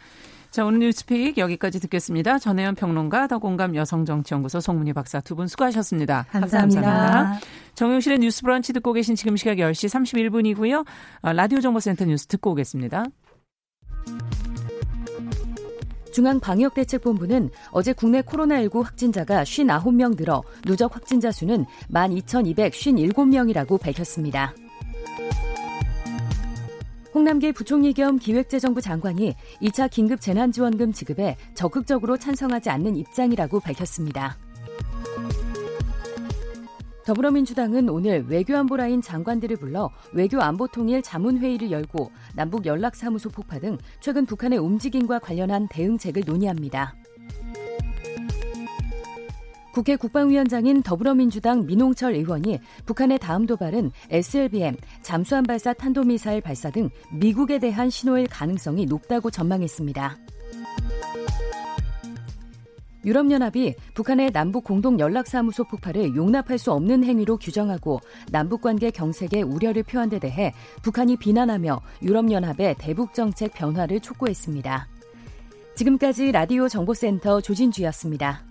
자, 오늘 뉴스픽 여기까지 듣겠습니다. 전혜연 평론가, 더공감 여성정치연구소 송문희 박사 두 분 수고하셨습니다. 감사합니다. 감사합니다. 정용실의 뉴스 브런치 듣고 계신 지금 시각 10시 31분이고요. 어, 라디오 정보센터 뉴스 듣고 오겠습니다. 중앙방역대책본부는 어제 국내 코로나19 확진자가 59명 늘어 누적 확진자 수는 12,257명이라고 밝혔습니다. 홍남기 부총리 겸 기획재정부 장관이 2차 긴급 재난지원금 지급에 적극적으로 찬성하지 않는 입장이라고 밝혔습니다. 더불어민주당은 오늘 외교안보라인 장관들을 불러 외교안보통일 자문회의를 열고 남북 연락사무소 폭파 등 최근 북한의 움직임과 관련한 대응책을 논의합니다. 국회 국방위원장인 더불어민주당 민홍철 의원이 북한의 다음 도발은 SLBM, 잠수함 발사 탄도미사일 발사 등 미국에 대한 신호일 가능성이 높다고 전망했습니다. 유럽연합이 북한의 남북 공동 연락사무소 폭발을 용납할 수 없는 행위로 규정하고 남북 관계 경색에 우려를 표한 데 대해 북한이 비난하며 유럽연합의 대북 정책 변화를 촉구했습니다. 지금까지 라디오 정보센터 조진주였습니다.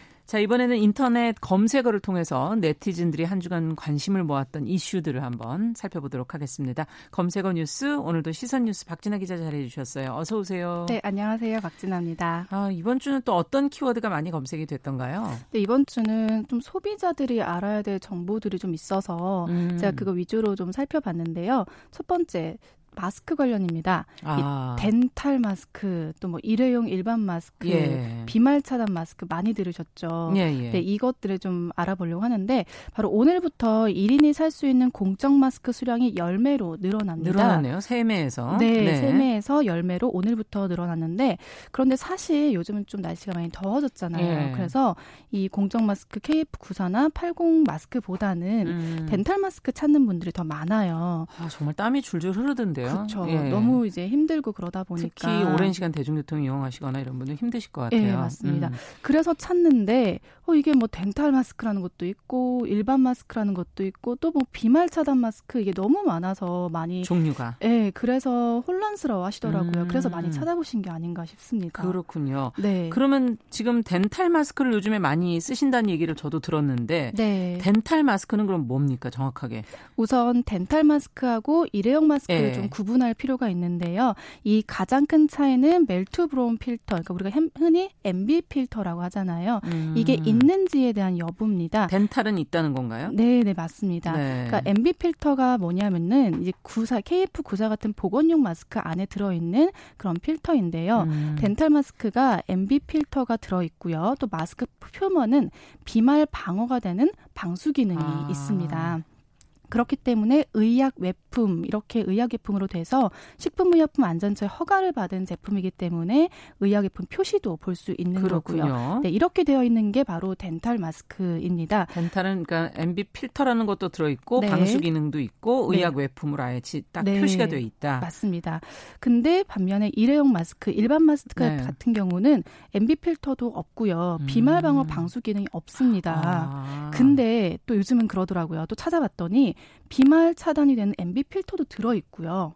자, 이번에는 인터넷 검색어를 통해서 네티즌들이 한 주간 관심을 모았던 이슈들을 한번 살펴보도록 하겠습니다. 검색어 뉴스, 오늘도 시선 뉴스 박진아 기자 자리해 주셨어요. 어서 오세요. 네, 안녕하세요. 박진아입니다. 아, 이번 주는 또 어떤 키워드가 많이 검색이 됐던가요? 네, 이번 주는 좀 소비자들이 알아야 될 정보들이 좀 있어서 음. 제가 그거 위주로 좀 살펴봤는데요. 첫 번째, 마스크 관련입니다. 아. 이 덴탈 마스크, 또 뭐 일회용 일반 마스크, 예. 비말 차단 마스크 많이 들으셨죠? 예, 예. 네, 이것들을 좀 알아보려고 하는데 바로 오늘부터 1인이 살 수 있는 공적 마스크 수량이 10매로 늘어납니다. 늘어났네요. 3매에서. 네, 네. 3매에서 10매로 오늘부터 늘어났는데 그런데 사실 요즘은 좀 날씨가 많이 더워졌잖아요. 예. 그래서 이 공적 마스크 KF94나 80 마스크보다는 음. 덴탈 마스크 찾는 분들이 더 많아요. 아, 정말 땀이 줄줄 흐르던데 텐데요. 그렇죠. 예. 너무 이제 힘들고 그러다 보니까 특히 오랜 시간 대중교통 이용하시거나 이런 분들 힘드실 것 같아요. 예, 맞습니다. 음. 그래서 찾는데 어 이게 뭐 dental 마스크라는 것도 있고 일반 마스크라는 것도 있고 또 뭐 비말 차단 마스크 이게 너무 많아서 많이 종류가 예, 그래서 혼란스러워 하시더라고요. 음. 그래서 많이 찾아보신 게 아닌가 싶습니다. 그렇군요. 네. 그러면 지금 dental 마스크를 요즘에 많이 쓰신다는 얘기를 저도 들었는데 네. dental 마스크는 그럼 뭡니까 정확하게? 우선 dental 마스크하고 일회용 마스크를 예. 좀 구분할 필요가 있는데요. 이 가장 큰 차이는 melt blown 필터, 그러니까 우리가 흔히 MB 필터라고 하잖아요. 음. 이게 있는지에 대한 여부입니다. dental은 있다는 건가요? 네, 네 맞습니다. 네. 그러니까 MB 필터가 뭐냐면은 이제 구사 KF94 같은 보건용 마스크 안에 들어 있는 그런 필터인데요. 음. dental 마스크가 MB 필터가 들어 있고요. 또 마스크 표면은 비말 방어가 되는 방수 기능이 아. 있습니다. 그렇기 때문에 의약 외품 이렇게 의약 제품으로 돼서 식품의약품 안전처의 허가를 받은 제품이기 때문에 의약 제품 표시도 볼 수 있는 그렇군요. 거고요. 네, 이렇게 되어 있는 게 바로 덴탈 마스크입니다. 덴탈은 그러니까 MB 필터라는 것도 들어 있고 네. 방수 기능도 있고 네. 의약 네. 외품으로 아예 딱 네. 표시가 되어 있다. 맞습니다. 근데 반면에 일회용 마스크, 일반 마스크 네. 같은 경우는 MB 필터도 없고요. 비말 방어 음. 방수 기능이 없습니다. 아. 근데 또 요즘은 그러더라고요. 또 찾아봤더니 비말 차단이 되는 MB 필터도 들어 있고요.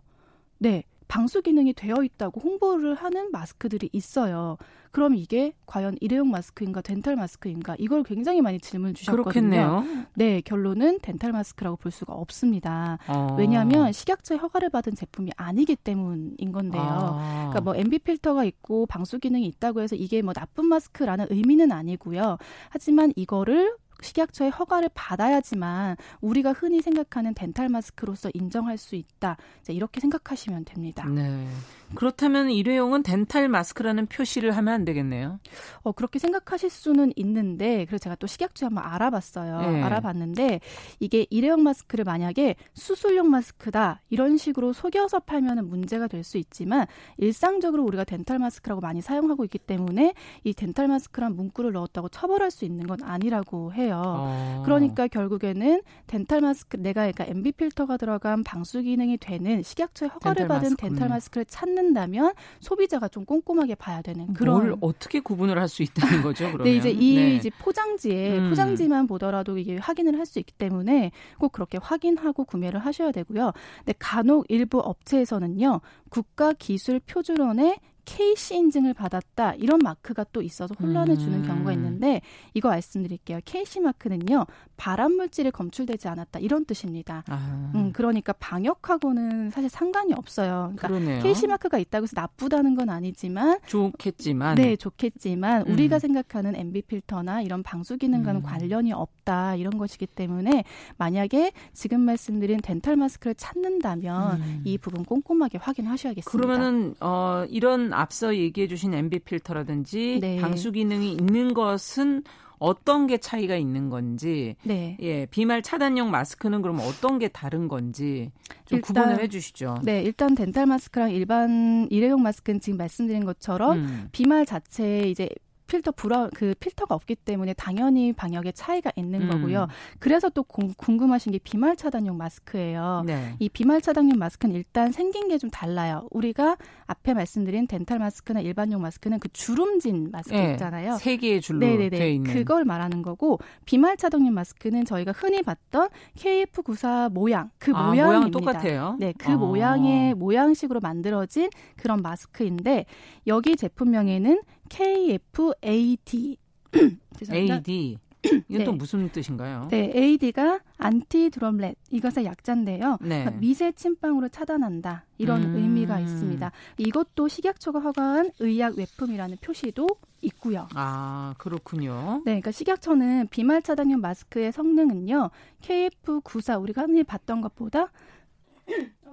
네. 방수 기능이 되어 있다고 홍보를 하는 마스크들이 있어요. 그럼 이게 과연 일회용 마스크인가 덴탈 마스크인가 이걸 굉장히 많이 질문 주셨거든요. 그렇겠네요. 네, 결론은 덴탈 마스크라고 볼 수가 없습니다. 어. 왜냐하면 식약처 허가를 받은 제품이 아니기 때문인 건데요. 아. 그러니까 뭐 MB 필터가 있고 방수 기능이 있다고 해서 이게 뭐 나쁜 마스크라는 의미는 아니고요. 하지만 이거를 식약처의 허가를 받아야지만 우리가 흔히 생각하는 dental 마스크로서 인정할 수 있다. 이렇게 생각하시면 됩니다. 네. 그렇다면 일회용은 dental 마스크라는 표시를 하면 안 되겠네요. 어, 그렇게 생각하실 수는 있는데 그래서 제가 또 식약처에 한번 알아봤어요. 네. 알아봤는데 이게 일회용 마스크를 만약에 수술용 마스크다 이런 식으로 속여서 팔면은 문제가 될 수 있지만 일상적으로 우리가 dental 마스크라고 많이 사용하고 있기 때문에 이 dental 마스크란 문구를 넣었다고 처벌할 수 있는 건 아니라고 해요. 어. 그러니까 결국에는 dental 마스크 내가 그러니까 MB 필터가 들어간 방수 기능이 되는 식약처의 허가를 dental 받은 마스크. dental 마스크를 찾는 찾는다면 소비자가 좀 꼼꼼하게 봐야 되는 그런 뭘 어떻게 구분을 할 수 있다는 거죠? 그러면 네 이제 이 네. 이제 포장지에 음. 포장지만 보더라도 이게 확인을 할 수 있기 때문에 꼭 그렇게 확인하고 구매를 하셔야 되고요. 근데 간혹 일부 업체에서는요 국가 기술 표준원에 KC 인증을 받았다 이런 마크가 또 있어서 혼란을 주는 음. 경우가 있는데 이거 말씀드릴게요. KC 마크는요 발암 물질이 검출되지 않았다 이런 뜻입니다. 아. 음, 그러니까 방역하고는 사실 상관이 없어요. 그러니까 그러네요. KC 마크가 있다고 해서 나쁘다는 건 아니지만 좋겠지만 네 좋겠지만 음. 우리가 생각하는 MB 필터나 이런 방수 기능과는 음. 관련이 없다 이런 것이기 때문에 만약에 지금 말씀드린 덴탈 마스크를 찾는다면 음. 이 부분 꼼꼼하게 확인하셔야겠습니다. 그러면은 어, 이런 앞서 얘기해 주신 MB 필터라든지 네. 방수 기능이 있는 것은 어떤 게 차이가 있는 건지, 네. 예, 비말 차단용 마스크는 그럼 어떤 게 다른 건지 좀 일단, 구분을 해주시죠. 네, 일단 덴탈 마스크랑 일반 일회용 마스크는 지금 말씀드린 것처럼 음. 비말 자체에 이제 필터 불어 그 필터가 없기 때문에 당연히 방역에 차이가 있는 음. 거고요. 그래서 또 공, 궁금하신 게 비말 차단용 마스크예요. 네. 이 비말 차단용 마스크는 일단 생긴 게 좀 달라요. 우리가 앞에 말씀드린 dental 마스크나 일반용 마스크는 그 주름진 마스크 네. 있잖아요. 세 개의 줄로 네네네. 되어 있는 그걸 말하는 거고 비말 차단용 마스크는 저희가 흔히 봤던 KF94 모양 그 아, 모양입니다. 똑같아요. 네, 그 아. 모양의 모양식으로 만들어진 그런 마스크인데 여기 제품명에는 KFAD. AD. 이건 네. 또 무슨 뜻인가요? 네, AD가 anti droplet 이것의 약자인데요. 네. 미세 침방울을 차단한다 이런 음. 의미가 있습니다. 이것도 식약처가 허가한 의약 외품이라는 표시도 있고요. 아 그렇군요. 네, 그러니까 식약처는 비말 차단용 마스크의 성능은요 KF94 우리가 흔히 봤던 것보다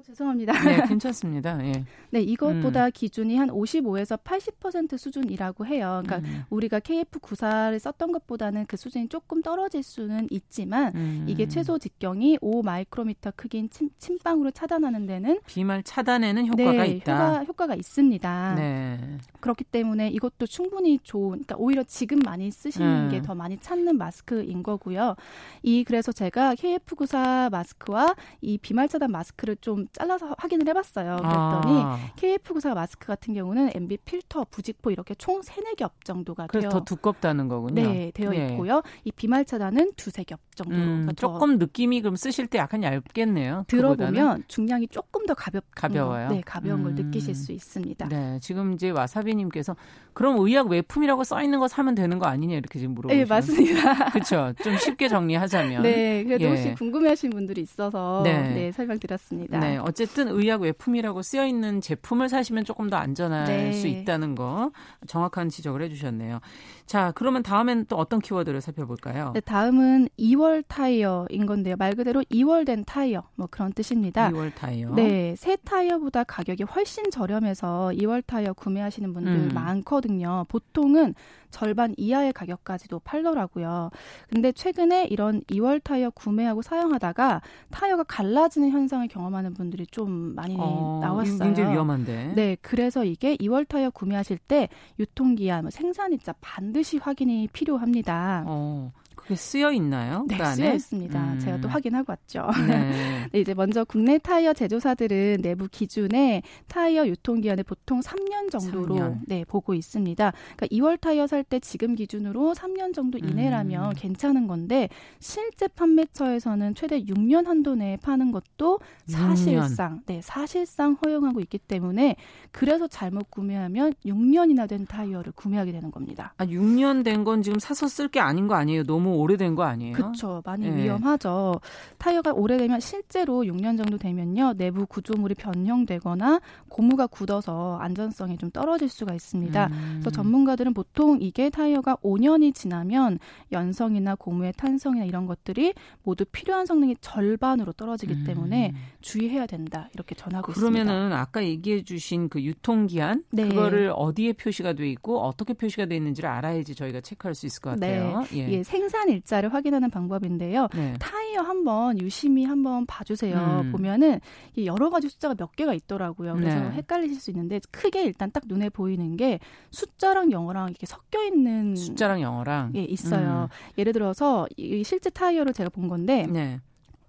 죄송합니다. 네, 괜찮습니다. 예. 네, 이것보다 음. 기준이 한 55에서 80% 수준이라고 해요. 그러니까 음. 우리가 KF94를 썼던 것보다는 그 수준이 조금 떨어질 수는 있지만 음. 이게 최소 직경이 5 마이크로미터 크기인 침, 침방으로 차단하는 데는 비말 차단에는 효과가 네, 있다. 효과, 효과가 있습니다. 네. 그렇기 때문에 이것도 충분히 좋은, 그러니까 오히려 지금 많이 쓰시는 음. 게더 많이 찾는 마스크인 거고요. 이 그래서 제가 KF94 마스크와 이 비말 차단 마스크를 좀 잘라서 확인을 해봤어요. 그랬더니 아. KF94 마스크 같은 경우는 MB 필터, 부직포 이렇게 총 3, 4겹 정도가 그래서 되어 더 두껍다는 거군요. 네, 되어 네. 있고요. 이 비말 차단은 두세 겹 정도로. 음, 그러니까 조금 느낌이 그럼 쓰실 때 약간 얇겠네요. 들어보면 그보다는. 중량이 조금 더 가볍 가벼워요. 네, 가벼운 음. 걸 느끼실 수 있습니다. 네, 지금 이제 와사비님께서 그럼 의약 외품이라고 써 있는 거 사면 되는 거 아니냐 이렇게 지금 물어보시는. 네, 맞습니다. 그렇죠. 좀 쉽게 정리하자면. 네, 그래도 예. 혹시 궁금해하신 분들이 있어서 네. 네, 설명드렸습니다. 네, 어쨌든 의약 외품이라고 쓰여 있는 제품을 사시면 조금 더 안전할 네. 수 있다는 거 정확한 지적을 해주셨네요. 자, 그러면 다음엔 또 어떤 키워드를 살펴볼까요? 네, 다음은 2월 타이어인 건데요. 말 그대로 2월 된 타이어 뭐 그런 뜻입니다. 2월 타이어. 네, 새 타이어보다 가격이 훨씬 저렴해서 2월 타이어 구매하시는 분들 음. 많거든요. 보통은 절반 이하의 가격까지도 팔더라고요. 근데 최근에 이런 2월 타이어 구매하고 사용하다가 타이어가 갈라지는 현상을 경험하는 분들이 좀 많이 어, 나왔어요. 굉장히 위험한데. 네, 그래서 이게 2월 타이어 구매하실 때 유통기한, 뭐 생산일자 반드시 확인이 필요합니다. 어. 그게 쓰여 있나요? 네, 그 쓰여 있습니다. 음. 제가 또 확인하고 왔죠. 네. 네, 이제 먼저 국내 타이어 제조사들은 내부 기준에 타이어 유통기한을 보통 3년 정도로 3년. 네, 보고 있습니다. 그러니까 2월 타이어 살 때 지금 기준으로 3년 정도 이내라면 음. 괜찮은 건데 실제 판매처에서는 최대 6년 한도 내에 파는 것도 사실상 6년. 네, 사실상 허용하고 있기 때문에 그래서 잘못 구매하면 6년이나 된 타이어를 구매하게 되는 겁니다. 아, 6년 된 건 지금 사서 쓸 게 아닌 거 아니에요? 너무 오래된 거 아니에요? 그렇죠. 많이 네. 위험하죠. 타이어가 오래되면 실제로 6년 정도 되면요. 내부 구조물이 변형되거나 고무가 굳어서 안전성이 좀 떨어질 수가 있습니다. 음. 그래서 전문가들은 보통 이게 타이어가 5년이 지나면 연성이나 고무의 탄성이나 이런 것들이 모두 필요한 성능이 절반으로 떨어지기 음. 때문에 주의해야 된다. 이렇게 전하고 그러면은 있습니다. 그러면은 아까 얘기해 주신 그 유통 기한 네. 그거를 어디에 표시가 돼 있고 어떻게 표시가 돼 있는지를 알아야지 저희가 체크할 수 있을 것 같아요. 네. 예. 예. 생산 일자를 확인하는 방법인데요. 네. 타이어 한번 유심히 한번 봐주세요. 음. 보면은 여러 가지 숫자가 몇 개가 있더라고요. 그래서 네. 헷갈리실 수 있는데 크게 일단 딱 눈에 보이는 게 숫자랑 영어랑 이렇게 섞여 있는 숫자랑 영어랑 예 있어요. 음. 예를 들어서 이 실제 타이어를 제가 본 건데. 네.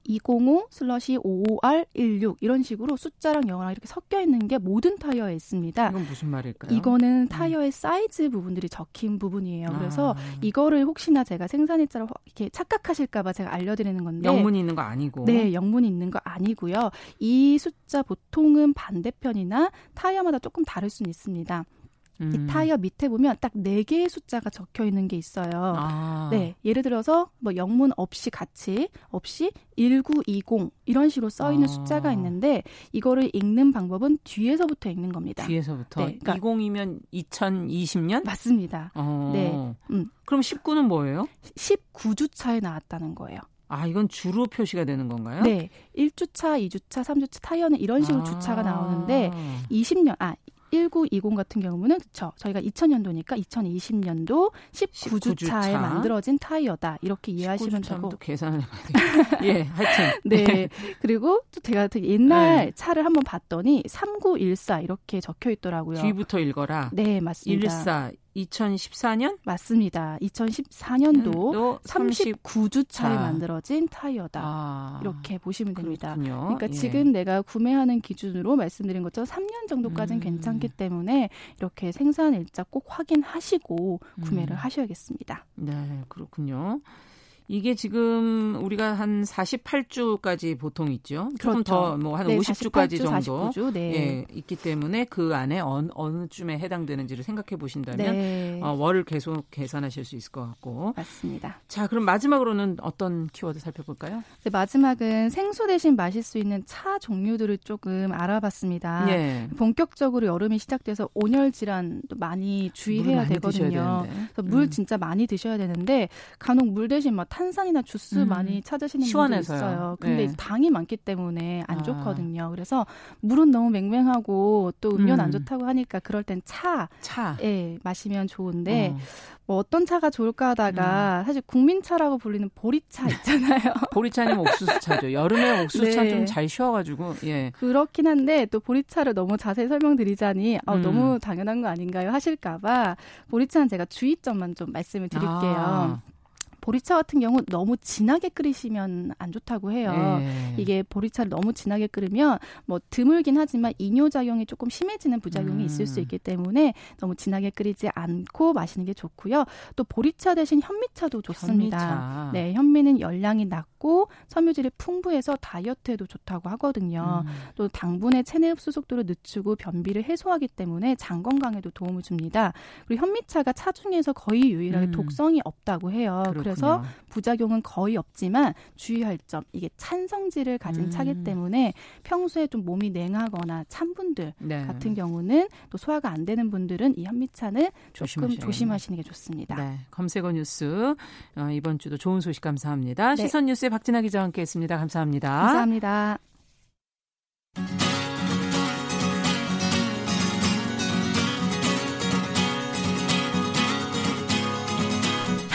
205 슬러시 55R16 이런 식으로 숫자랑 영어랑 이렇게 섞여 있는 게 모든 타이어에 있습니다. 이건 무슨 말일까요? 이거는 음. 타이어의 음. 사이즈 부분들이 적힌 부분이에요. 그래서 아. 이거를 혹시나 제가 생산일자로 이렇게 착각하실까봐 제가 알려드리는 건데 영문이 있는 거 아니고 네, 영문이 있는 거 아니고요. 이 숫자 보통은 반대편이나 타이어마다 조금 다를 수는 있습니다. 음. 이 타이어 밑에 보면 딱 네 개의 숫자가 적혀 있는 게 있어요. 아. 네, 예를 들어서 뭐 영문 없이 같이 없이 1920 이런 식으로 써 있는 아. 숫자가 있는데 이거를 읽는 방법은 뒤에서부터 읽는 겁니다. 뒤에서부터. 네, 그러니까 20이면 2020년? 맞습니다. 어. 네. 음. 그럼 19는 뭐예요? 19주차에 나왔다는 거예요. 아, 이건 주로 표시가 되는 건가요? 네. 1주차, 2주차, 3주차 타이어는 이런 식으로 아. 주차가 나오는데 20년 아 1920 같은 경우는 그쵸 저희가 2000년도니까 2020년도 19주차에 19주차. 만들어진 타이어다 이렇게 이해하시면 되고 또 계산을 해봐야 돼. 예, 하여튼 네. 네. 그리고 또 제가 옛날 네. 차를 한번 봤더니 3914 이렇게 적혀 있더라고요. 뒤부터 읽어라. 네, 맞습니다. 14 2014년? 맞습니다. 2014년도 39주 차에 만들어진 타이어다. 아, 이렇게 보시면 됩니다. 그렇군요. 그러니까 예. 지금 내가 구매하는 기준으로 말씀드린 것처럼 3년 정도까지는 음. 괜찮기 때문에 이렇게 생산 일자 꼭 확인하시고 구매를 음. 하셔야겠습니다. 네, 그렇군요. 이게 지금 우리가 한 48주까지 보통 있죠. 조금 그렇죠. 더뭐 한 네, 50주까지 48주, 정도 49주, 네. 예, 있기 때문에 그 안에 어느, 어느 쯤에 해당되는지를 생각해 보신다면 네. 어, 월을 계속 계산하실 수 있을 것 같고. 맞습니다. 자, 그럼 마지막으로는 어떤 키워드 살펴볼까요? 네, 마지막은 생수 대신 마실 수 있는 차 종류들을 조금 알아봤습니다. 예. 본격적으로 여름이 시작돼서 온열 질환도 많이 주의해야 많이 되거든요. 물 음. 진짜 많이 드셔야 되는데 간혹 물 대신 막 탄산이나 주스 음. 많이 찾으시는 분들 있어요. 근데 네. 당이 많기 때문에 안 아. 좋거든요. 그래서 물은 너무 맹맹하고 또 음료는 음. 안 좋다고 하니까 그럴 땐 차, 차. 예, 마시면 좋은데 어. 뭐 어떤 차가 좋을까 하다가 음. 사실 국민차라고 불리는 보리차 있잖아요. 보리차는 옥수수차죠. 여름에 옥수수차 네. 좀잘 쉬어가지고 예. 그렇긴 한데 또 보리차를 너무 자세히 설명드리자니 어, 음. 너무 당연한 거 아닌가요 하실까봐 보리차는 제가 주의점만 좀 말씀을 드릴게요. 아. 보리차 같은 경우 너무 진하게 끓이시면 안 좋다고 해요. 네. 이게 보리차를 너무 진하게 끓으면 뭐 드물긴 하지만 이뇨 작용이 조금 심해지는 부작용이 음. 있을 수 있기 때문에 너무 진하게 끓이지 않고 마시는 게 좋고요. 또 보리차 대신 현미차도 좋습니다. 현미차. 네, 현미는 열량이 낮고 섬유질이 풍부해서 다이어트에도 좋다고 하거든요. 음. 또 당분의 체내 흡수 속도를 늦추고 변비를 해소하기 때문에 장 건강에도 도움을 줍니다. 그리고 현미차가 차 중에서 거의 유일하게 음. 독성이 없다고 해요. 그렇군요. 그래서 부작용은 거의 없지만 주의할 점 이게 찬 성질을 가진 음. 차기 때문에 평소에 좀 몸이 냉하거나 찬 분들 네. 같은 경우는 또 소화가 안 되는 분들은 이 현미차는 조금 조심하시는 게 좋습니다. 네. 검색어 뉴스 어, 이번 주도 좋은 소식 감사합니다. 네. 시선 뉴스의 박진아 기자와 함께했습니다. 감사합니다. 감사합니다.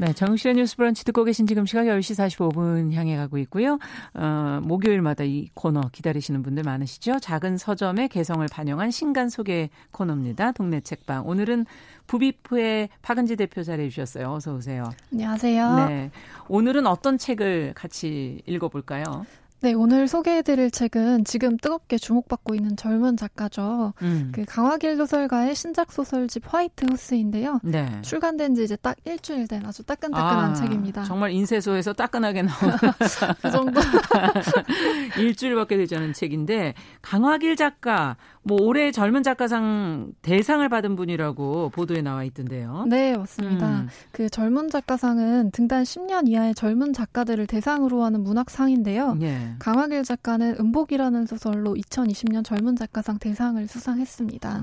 네, 정실의 뉴스 브런치 듣고 계신 지금 시각 10시 45분 향해 가고 있고요. 어, 목요일마다 이 코너 기다리시는 분들 많으시죠? 작은 서점의 개성을 반영한 신간 소개 코너입니다. 동네 책방. 오늘은 부비프의 박은지 대표 자리해 주셨어요. 어서 오세요. 안녕하세요. 네. 오늘은 어떤 책을 같이 읽어 볼까요? 네, 오늘 소개해드릴 책은 지금 뜨겁게 주목받고 있는 젊은 작가죠. 음. 그 강화길 소설가의 신작 소설집 화이트 호스인데요. 네. 출간된 지 이제 딱 일주일 된 아주 따끈따끈한 아, 책입니다. 정말 인쇄소에서 따끈하게 나온 그 정도 일주일밖에 되지 않은 책인데 강화길 작가 뭐 올해 젊은 작가상 대상을 받은 분이라고 보도에 나와 있던데요. 네, 맞습니다. 음. 그 젊은 작가상은 등단 10년 이하의 젊은 작가들을 대상으로 하는 문학상인데요. 예. 강화길 작가는 음복이라는 소설로 2020년 젊은 작가상 대상을 수상했습니다.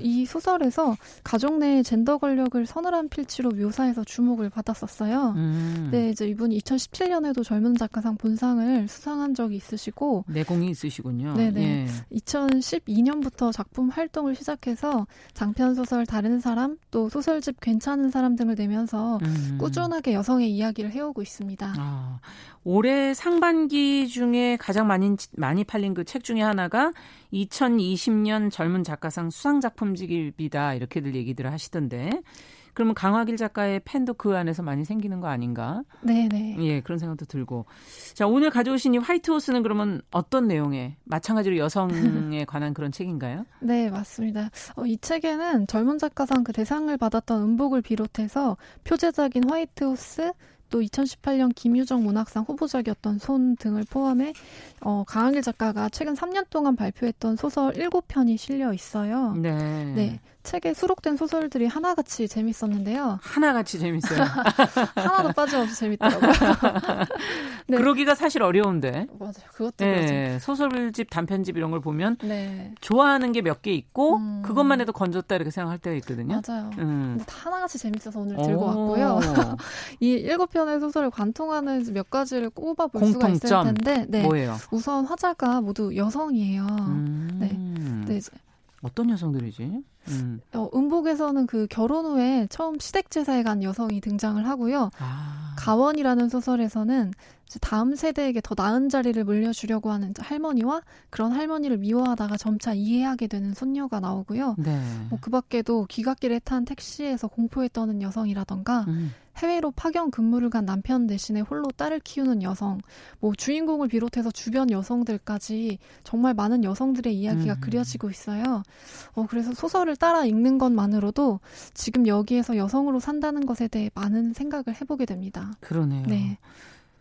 이 소설에서 가족 내의 젠더 권력을 서늘한 필치로 묘사해서 주목을 받았었어요. 음. 네, 이제 이분이 2017년에도 젊은 작가상 본상을 수상한 적이 있으시고 내공이 있으시군요. 네 네. 예. 2012년부터 작품 활동을 시작해서 장편 소설 다른 사람 또 소설집 괜찮은 사람 등을 내면서 음. 꾸준하게 여성의 이야기를 해오고 있습니다. 아, 올해 상반기 중에 가장 많이 많이 팔린 그 책 중에 하나가 2020년 젊은 작가상 수상 작품집이다 이렇게들 얘기들을 하시던데 그러면 강화길 작가의 팬도 그 안에서 많이 생기는 거 아닌가? 네네. 예, 그런 생각도 들고. 자, 오늘 가져오신 이 화이트 호스는 그러면 어떤 내용에 마찬가지로 여성에 관한 그런 책인가요? 네, 맞습니다. 어, 이 책에는 젊은 작가상 그 대상을 받았던 음복을 비롯해서 표제작인 화이트 호스, 또 2018년 김유정 문학상 후보작이었던 손 등을 포함해 어, 강한길 작가가 최근 3년 동안 발표했던 소설 7편이 실려 있어요. 네. 네. 책에 수록된 소설들이 하나같이 재밌었는데요. 하나같이 재밌어요. 하나도 빠짐없이 재밌더라고요. 네. 그러기가 사실 어려운데. 맞아요. 그것도 네. 소설집, 단편집 이런 걸 보면 네. 좋아하는 게 몇 개 있고 음. 그것만 해도 건졌다 이렇게 생각할 때가 있거든요. 맞아요. 음. 근데 하나같이 재밌어서 오늘 들고 왔고요. 이 일곱 편의 소설을 관통하는 몇 가지를 꼽아볼 공통점. 수가 있을 텐데, 네. 뭐예요? 우선 화자가 모두 여성이에요. 음. 네. 네. 어떤 여성들이지? 음. 어, 음복에서는 그 결혼 후에 처음 시댁 제사에 간 여성이 등장을 하고요. 아. 가원이라는 소설에서는 다음 세대에게 더 나은 자리를 물려주려고 하는 할머니와 그런 할머니를 미워하다가 점차 이해하게 되는 손녀가 나오고요. 네. 뭐 그밖에도 귀갓길에 탄 택시에서 공포에 떠는 여성이라던가 음. 해외로 파견 근무를 간 남편 대신에 홀로 딸을 키우는 여성, 뭐 주인공을 비롯해서 주변 여성들까지 정말 많은 여성들의 이야기가 음. 그려지고 있어요. 어, 그래서 소설을 따라 읽는 것만으로도 지금 여기에서 여성으로 산다는 것에 대해 많은 생각을 해보게 됩니다. 그러네요. 네.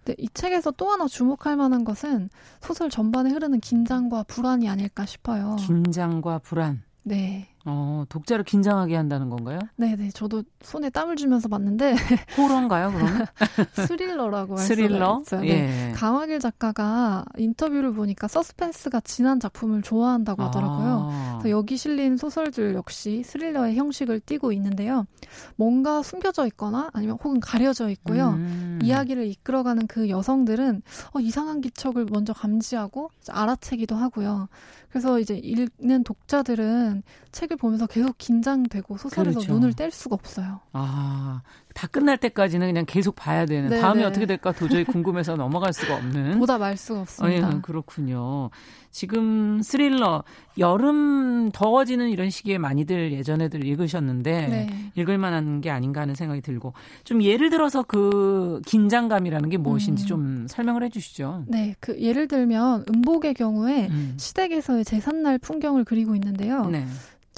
네, 이 책에서 또 하나 주목할 만한 것은 소설 전반에 흐르는 긴장과 불안이 아닐까 싶어요. 긴장과 불안. 네. 어, 독자를 긴장하게 한다는 건가요? 네 네. 저도 손에 땀을 주면서 봤는데. 호러인가요, 그러면? 스릴러라고 할 스릴러? 수가 있어요. 네. 예. 강화길 작가가 인터뷰를 보니까 서스펜스가 진한 작품을 좋아한다고 하더라고요. 아. 여기 실린 소설들 역시 스릴러의 형식을 띠고 있는데요. 뭔가 숨겨져 있거나 아니면 혹은 가려져 있고요. 음. 이야기를 이끌어가는 그 여성들은 어, 이상한 기척을 먼저 감지하고 알아채기도 하고요. 그래서 이제 읽는 독자들은 책을 보면서 계속 긴장되고 소설에서 그렇죠. 눈을 뗄 수가 없어요. 아, 다 끝날 때까지는 그냥 계속 봐야 되는 네네. 다음에 어떻게 될까 도저히 궁금해서 넘어갈 수가 없는 보다 말 수가 없습니다. 어, 예, 그렇군요. 지금 스릴러 여름 더워지는 이런 시기에 많이들 예전에들 읽으셨는데 네. 읽을 만한 게 아닌가 하는 생각이 들고 좀 예를 들어서 그 긴장감이라는 게 무엇인지 음. 좀 설명을 해 주시죠. 네. 그 예를 들면 음복의 경우에 음. 시댁에서의 제삿날 풍경을 그리고 있는데요. 네.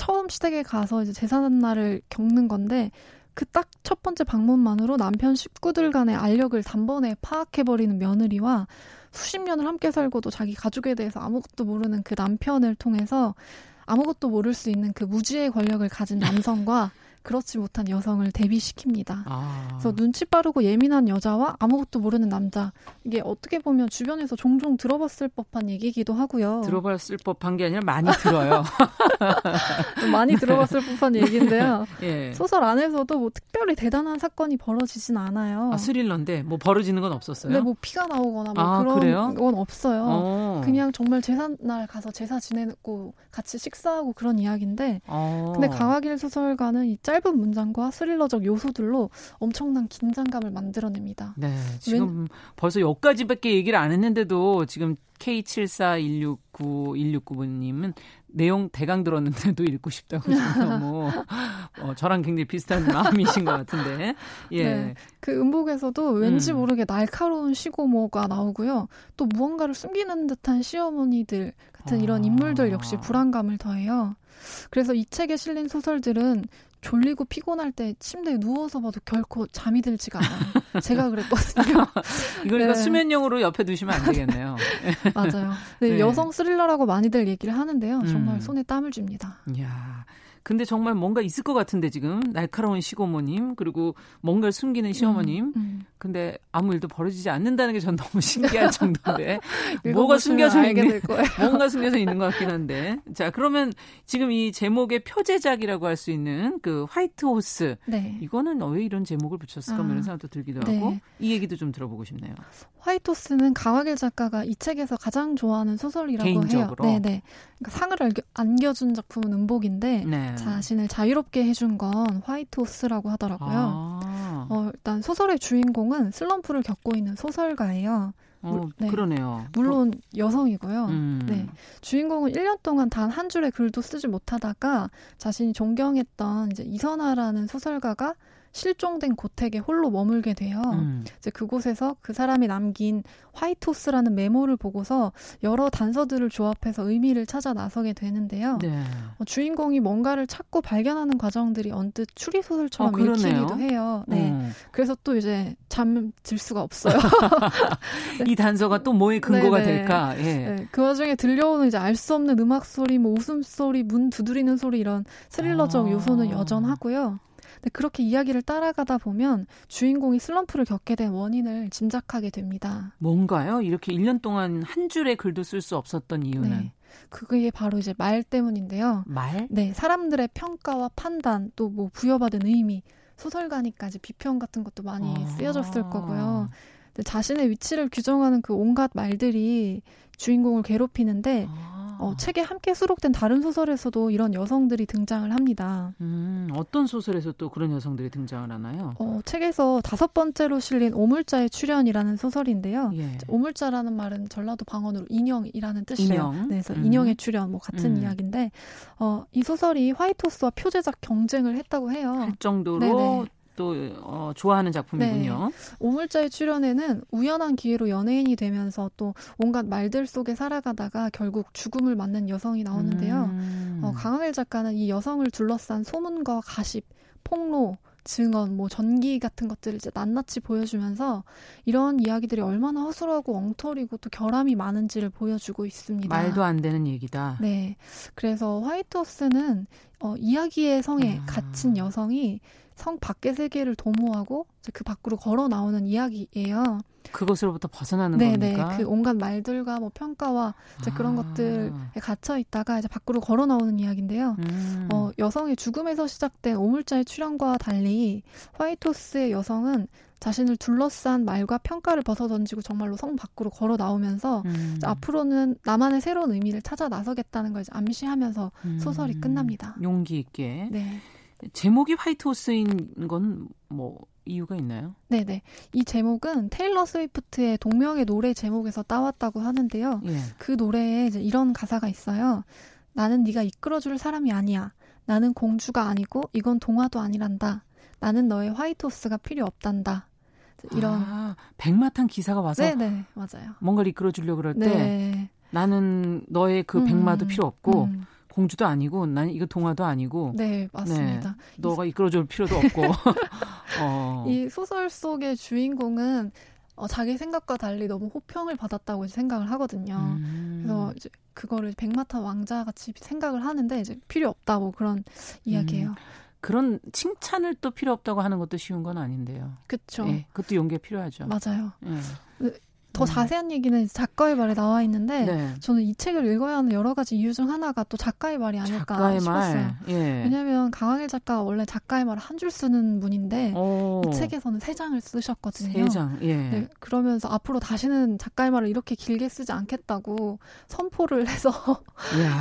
처음 시댁에 가서 이제 제삿날을 겪는 건데 그 딱 첫 번째 방문만으로 남편 식구들 간의 알력을 단번에 파악해버리는 며느리와 수십 년을 함께 살고도 자기 가족에 대해서 아무것도 모르는 그 남편을 통해서 아무것도 모를 수 있는 그 무지의 권력을 가진 남성과 그렇지 못한 여성을 대비시킵니다. 아. 그래서 눈치 빠르고 예민한 여자와 아무것도 모르는 남자. 이게 어떻게 보면 주변에서 종종 들어봤을 법한 얘기기도 하고요. 들어봤을 법한 게 아니라 많이 들어요. 많이 들어봤을 법한 얘기인데요. 예. 소설 안에서도 뭐 특별히 대단한 사건이 벌어지진 않아요. 아, 스릴러인데 뭐 벌어지는 건 없었어요? 네, 뭐 피가 나오거나 뭐 아, 그런 그래요? 건 없어요. 어. 그냥 정말 제삿날 가서 제사 지내고 같이 식사하고 그런 이야기인데 어. 근데 강하길 소설가는 이 짧은 문장과 스릴러적 요소들로 엄청난 긴장감을 만들어냅니다. 네, 지금 웬... 벌써 여기까지밖에 얘기를 안 했는데도 지금 K74169169님은 내용 대강 들었는데도 읽고 싶다고 너무 어, 저랑 굉장히 비슷한 마음이신 것 같은데. 예. 네, 그 음복에서도 왠지 음. 모르게 날카로운 시고모가 나오고요. 또 무언가를 숨기는 듯한 시어머니들 같은 이런 인물들 역시 아. 불안감을 더해요. 그래서 이 책에 실린 소설들은 졸리고 피곤할 때 침대에 누워서 봐도 결코 잠이 들지가 않아요. 제가 그랬거든요. 이거니까 네. 수면용으로 옆에 두시면 안 되겠네요. 맞아요. 네, 네. 여성 스릴러라고 많이들 얘기를 하는데요. 정말 음. 손에 땀을 줍니다. 이야. 근데 정말 뭔가 있을 것 같은데 지금 날카로운 시고모님 그리고 뭔가를 숨기는 시어머님. 음, 음. 근데 아무 일도 벌어지지 않는다는 게 전 너무 신기할 정도인데 뭐가 숨겨져 있는 뭔가 숨겨져 있는 것 같긴 한데. 자 그러면 지금 이 제목의 표제작이라고 할 수 있는 그 화이트 호스. 네. 이거는 왜 이런 제목을 붙였을까 아, 이런 생각도 들기도 네. 하고 이 얘기도 좀 들어보고 싶네요. 화이토스는 강하길 작가가 이 책에서 가장 좋아하는 소설이라고 개인적으로? 해요. 네네. 그러니까 상을 안겨준 작품은 음복인데 네. 자신을 자유롭게 해준 건 화이토스라고 하더라고요. 아. 어, 일단 소설의 주인공은 슬럼프를 겪고 있는 소설가예요. 어, 네. 그러네요. 물론 여성이고요. 음. 네. 주인공은 1년 동안 단 한 줄의 글도 쓰지 못하다가 자신이 존경했던 이제 이선아라는 소설가가 실종된 고택에 홀로 머물게 돼요. 음. 이제 그곳에서 그 사람이 남긴 화이트호스라는 메모를 보고서 여러 단서들을 조합해서 의미를 찾아 나서게 되는데요. 네. 어, 주인공이 뭔가를 찾고 발견하는 과정들이 언뜻 추리 소설처럼 어, 읽히기도 해요. 네. 음. 그래서 또 이제 잠들 수가 없어요. 이 단서가 또 뭐의 근거가 네네. 될까? 예. 네. 그 와중에 들려오는 이제 알 수 없는 음악 소리, 뭐 웃음 소리, 문 두드리는 소리 이런 스릴러적 아. 요소는 여전하고요. 근데 그렇게 이야기를 따라가다 보면 주인공이 슬럼프를 겪게 된 원인을 짐작하게 됩니다. 뭔가요? 이렇게 1년 동안 한 줄의 글도 쓸 수 없었던 이유는? 네. 그게 바로 이제 말 때문인데요. 말? 네, 사람들의 평가와 판단 또 뭐 부여받은 의미, 소설가니까지 비평 같은 것도 많이 아. 쓰여졌을 거고요. 자신의 위치를 규정하는 그 온갖 말들이 주인공을 괴롭히는데 아. 어, 책에 함께 수록된 다른 소설에서도 이런 여성들이 등장을 합니다. 음, 어떤 소설에서 또 그런 여성들이 등장을 하나요? 어, 책에서 다섯 번째로 실린 오물자의 출현이라는 소설인데요. 예. 오물자라는 말은 전라도 방언으로 인형이라는 뜻이에요. 인형? 네, 그래서 음. 인형의 출현 뭐 같은 음. 이야기인데 어, 이 소설이 화이트호스와 표제작 경쟁을 했다고 해요. 할 정도로 네네. 또 어, 좋아하는 작품이군요. 네. 오물자의 출연에는 우연한 기회로 연예인이 되면서 또 온갖 말들 속에 살아가다가 결국 죽음을 맞는 여성이 나오는데요. 음. 어, 강하일 작가는 이 여성을 둘러싼 소문과 가십, 폭로, 증언, 뭐 전기 같은 것들을 이제 낱낱이 보여주면서 이런 이야기들이 얼마나 허술하고 엉터리고 또 결함이 많은지를 보여주고 있습니다. 말도 안 되는 얘기다. 네. 그래서 화이트호스는 어, 이야기의 성에 아. 갇힌 여성이 성 밖의 세계를 도모하고 그 밖으로 걸어 나오는 이야기예요. 그것으로부터 벗어나는 네네, 겁니까? 그 온갖 말들과 뭐 평가와 이제 아. 그런 것들에 갇혀 있다가 이제 밖으로 걸어 나오는 이야기인데요. 음. 어, 여성의 죽음에서 시작된 오물자의 출현과 달리 화이토스의 여성은 자신을 둘러싼 말과 평가를 벗어 던지고 정말로 성 밖으로 걸어 나오면서 음. 앞으로는 나만의 새로운 의미를 찾아 나서겠다는 걸 암시하면서 음. 소설이 끝납니다. 용기 있게. 네. 제목이 화이트 호스인 건 뭐 이유가 있나요? 네네. 이 제목은 테일러 스위프트의 동명의 노래 제목에서 따왔다고 하는데요. 예. 그 노래에 이제 이런 가사가 있어요. 나는 네가 이끌어줄 사람이 아니야. 나는 공주가 아니고 이건 동화도 아니란다. 나는 너의 화이트 호스가 필요 없단다. 이런 아, 백마탄 기사가 와서 네네 맞아요. 뭔가를 이끌어 주려 그럴 때 네. 나는 너의 그 백마도 음, 필요 없고 음. 공주도 아니고 난 이거 동화도 아니고 네 맞습니다. 네, 너가 이끌어 줄 필요도 없고 어. 이 소설 속의 주인공은 어, 자기 생각과 달리 너무 호평을 받았다고 생각을 하거든요. 음. 그래서 이제 그거를 백마탄 왕자 같이 생각을 하는데 이제 필요 없다고 그런 이야기예요. 음. 그런 칭찬을 또 필요 없다고 하는 것도 쉬운 건 아닌데요. 그렇죠. 예, 그것도 용기가 필요하죠. 맞아요. 예. 더 음. 자세한 얘기는 작가의 말에 나와 있는데 네. 저는 이 책을 읽어야 하는 여러 가지 이유 중 하나가 또 작가의 말이 아닐까 작가의 싶었어요. 말. 예. 왜냐하면 강하길 작가가 원래 작가의 말을 한 줄 쓰는 분인데 오. 이 책에서는 세 장을 쓰셨거든요. 세 장. 예. 네, 그러면서 앞으로 다시는 작가의 말을 이렇게 길게 쓰지 않겠다고 선포를 해서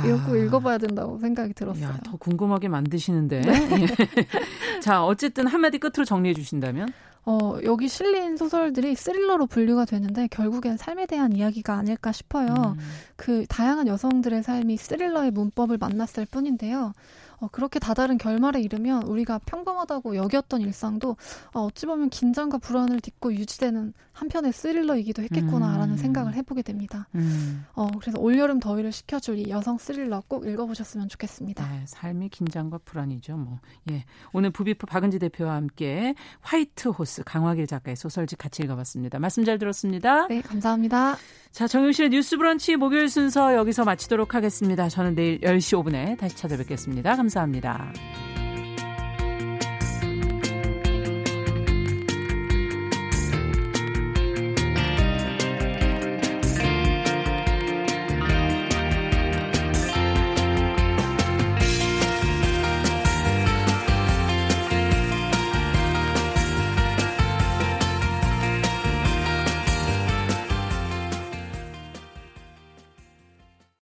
읽고 읽어봐야 된다고 생각이 들었어요. 야, 더 궁금하게 만드시는데. 네. 예. 자, 어쨌든 한마디 끝으로 정리해 주신다면? 어, 여기 실린 소설들이 스릴러로 분류가 되는데 결국엔 삶에 대한 이야기가 아닐까 싶어요. 음. 그 다양한 여성들의 삶이 스릴러의 문법을 만났을 뿐인데요. 어, 그렇게 다다른 결말에 이르면 우리가 평범하다고 여겼던 일상도 어, 어찌 보면 긴장과 불안을 딛고 유지되는 한편의 스릴러이기도 했겠구나라는 음. 생각을 해보게 됩니다. 음. 어, 그래서 올여름 더위를 식혀줄 이 여성 스릴러 꼭 읽어보셨으면 좋겠습니다. 네, 삶이 긴장과 불안이죠. 뭐 예, 오늘 부비프 박은지 대표와 함께 화이트 호스 강화길 작가의 소설집 같이 읽어봤습니다. 말씀 잘 들었습니다. 네, 감사합니다. 자, 정용실의 뉴스 브런치 목요일 순서 여기서 마치도록 하겠습니다. 저는 내일 10시 5분에 다시 찾아뵙겠습니다. 감사합니다.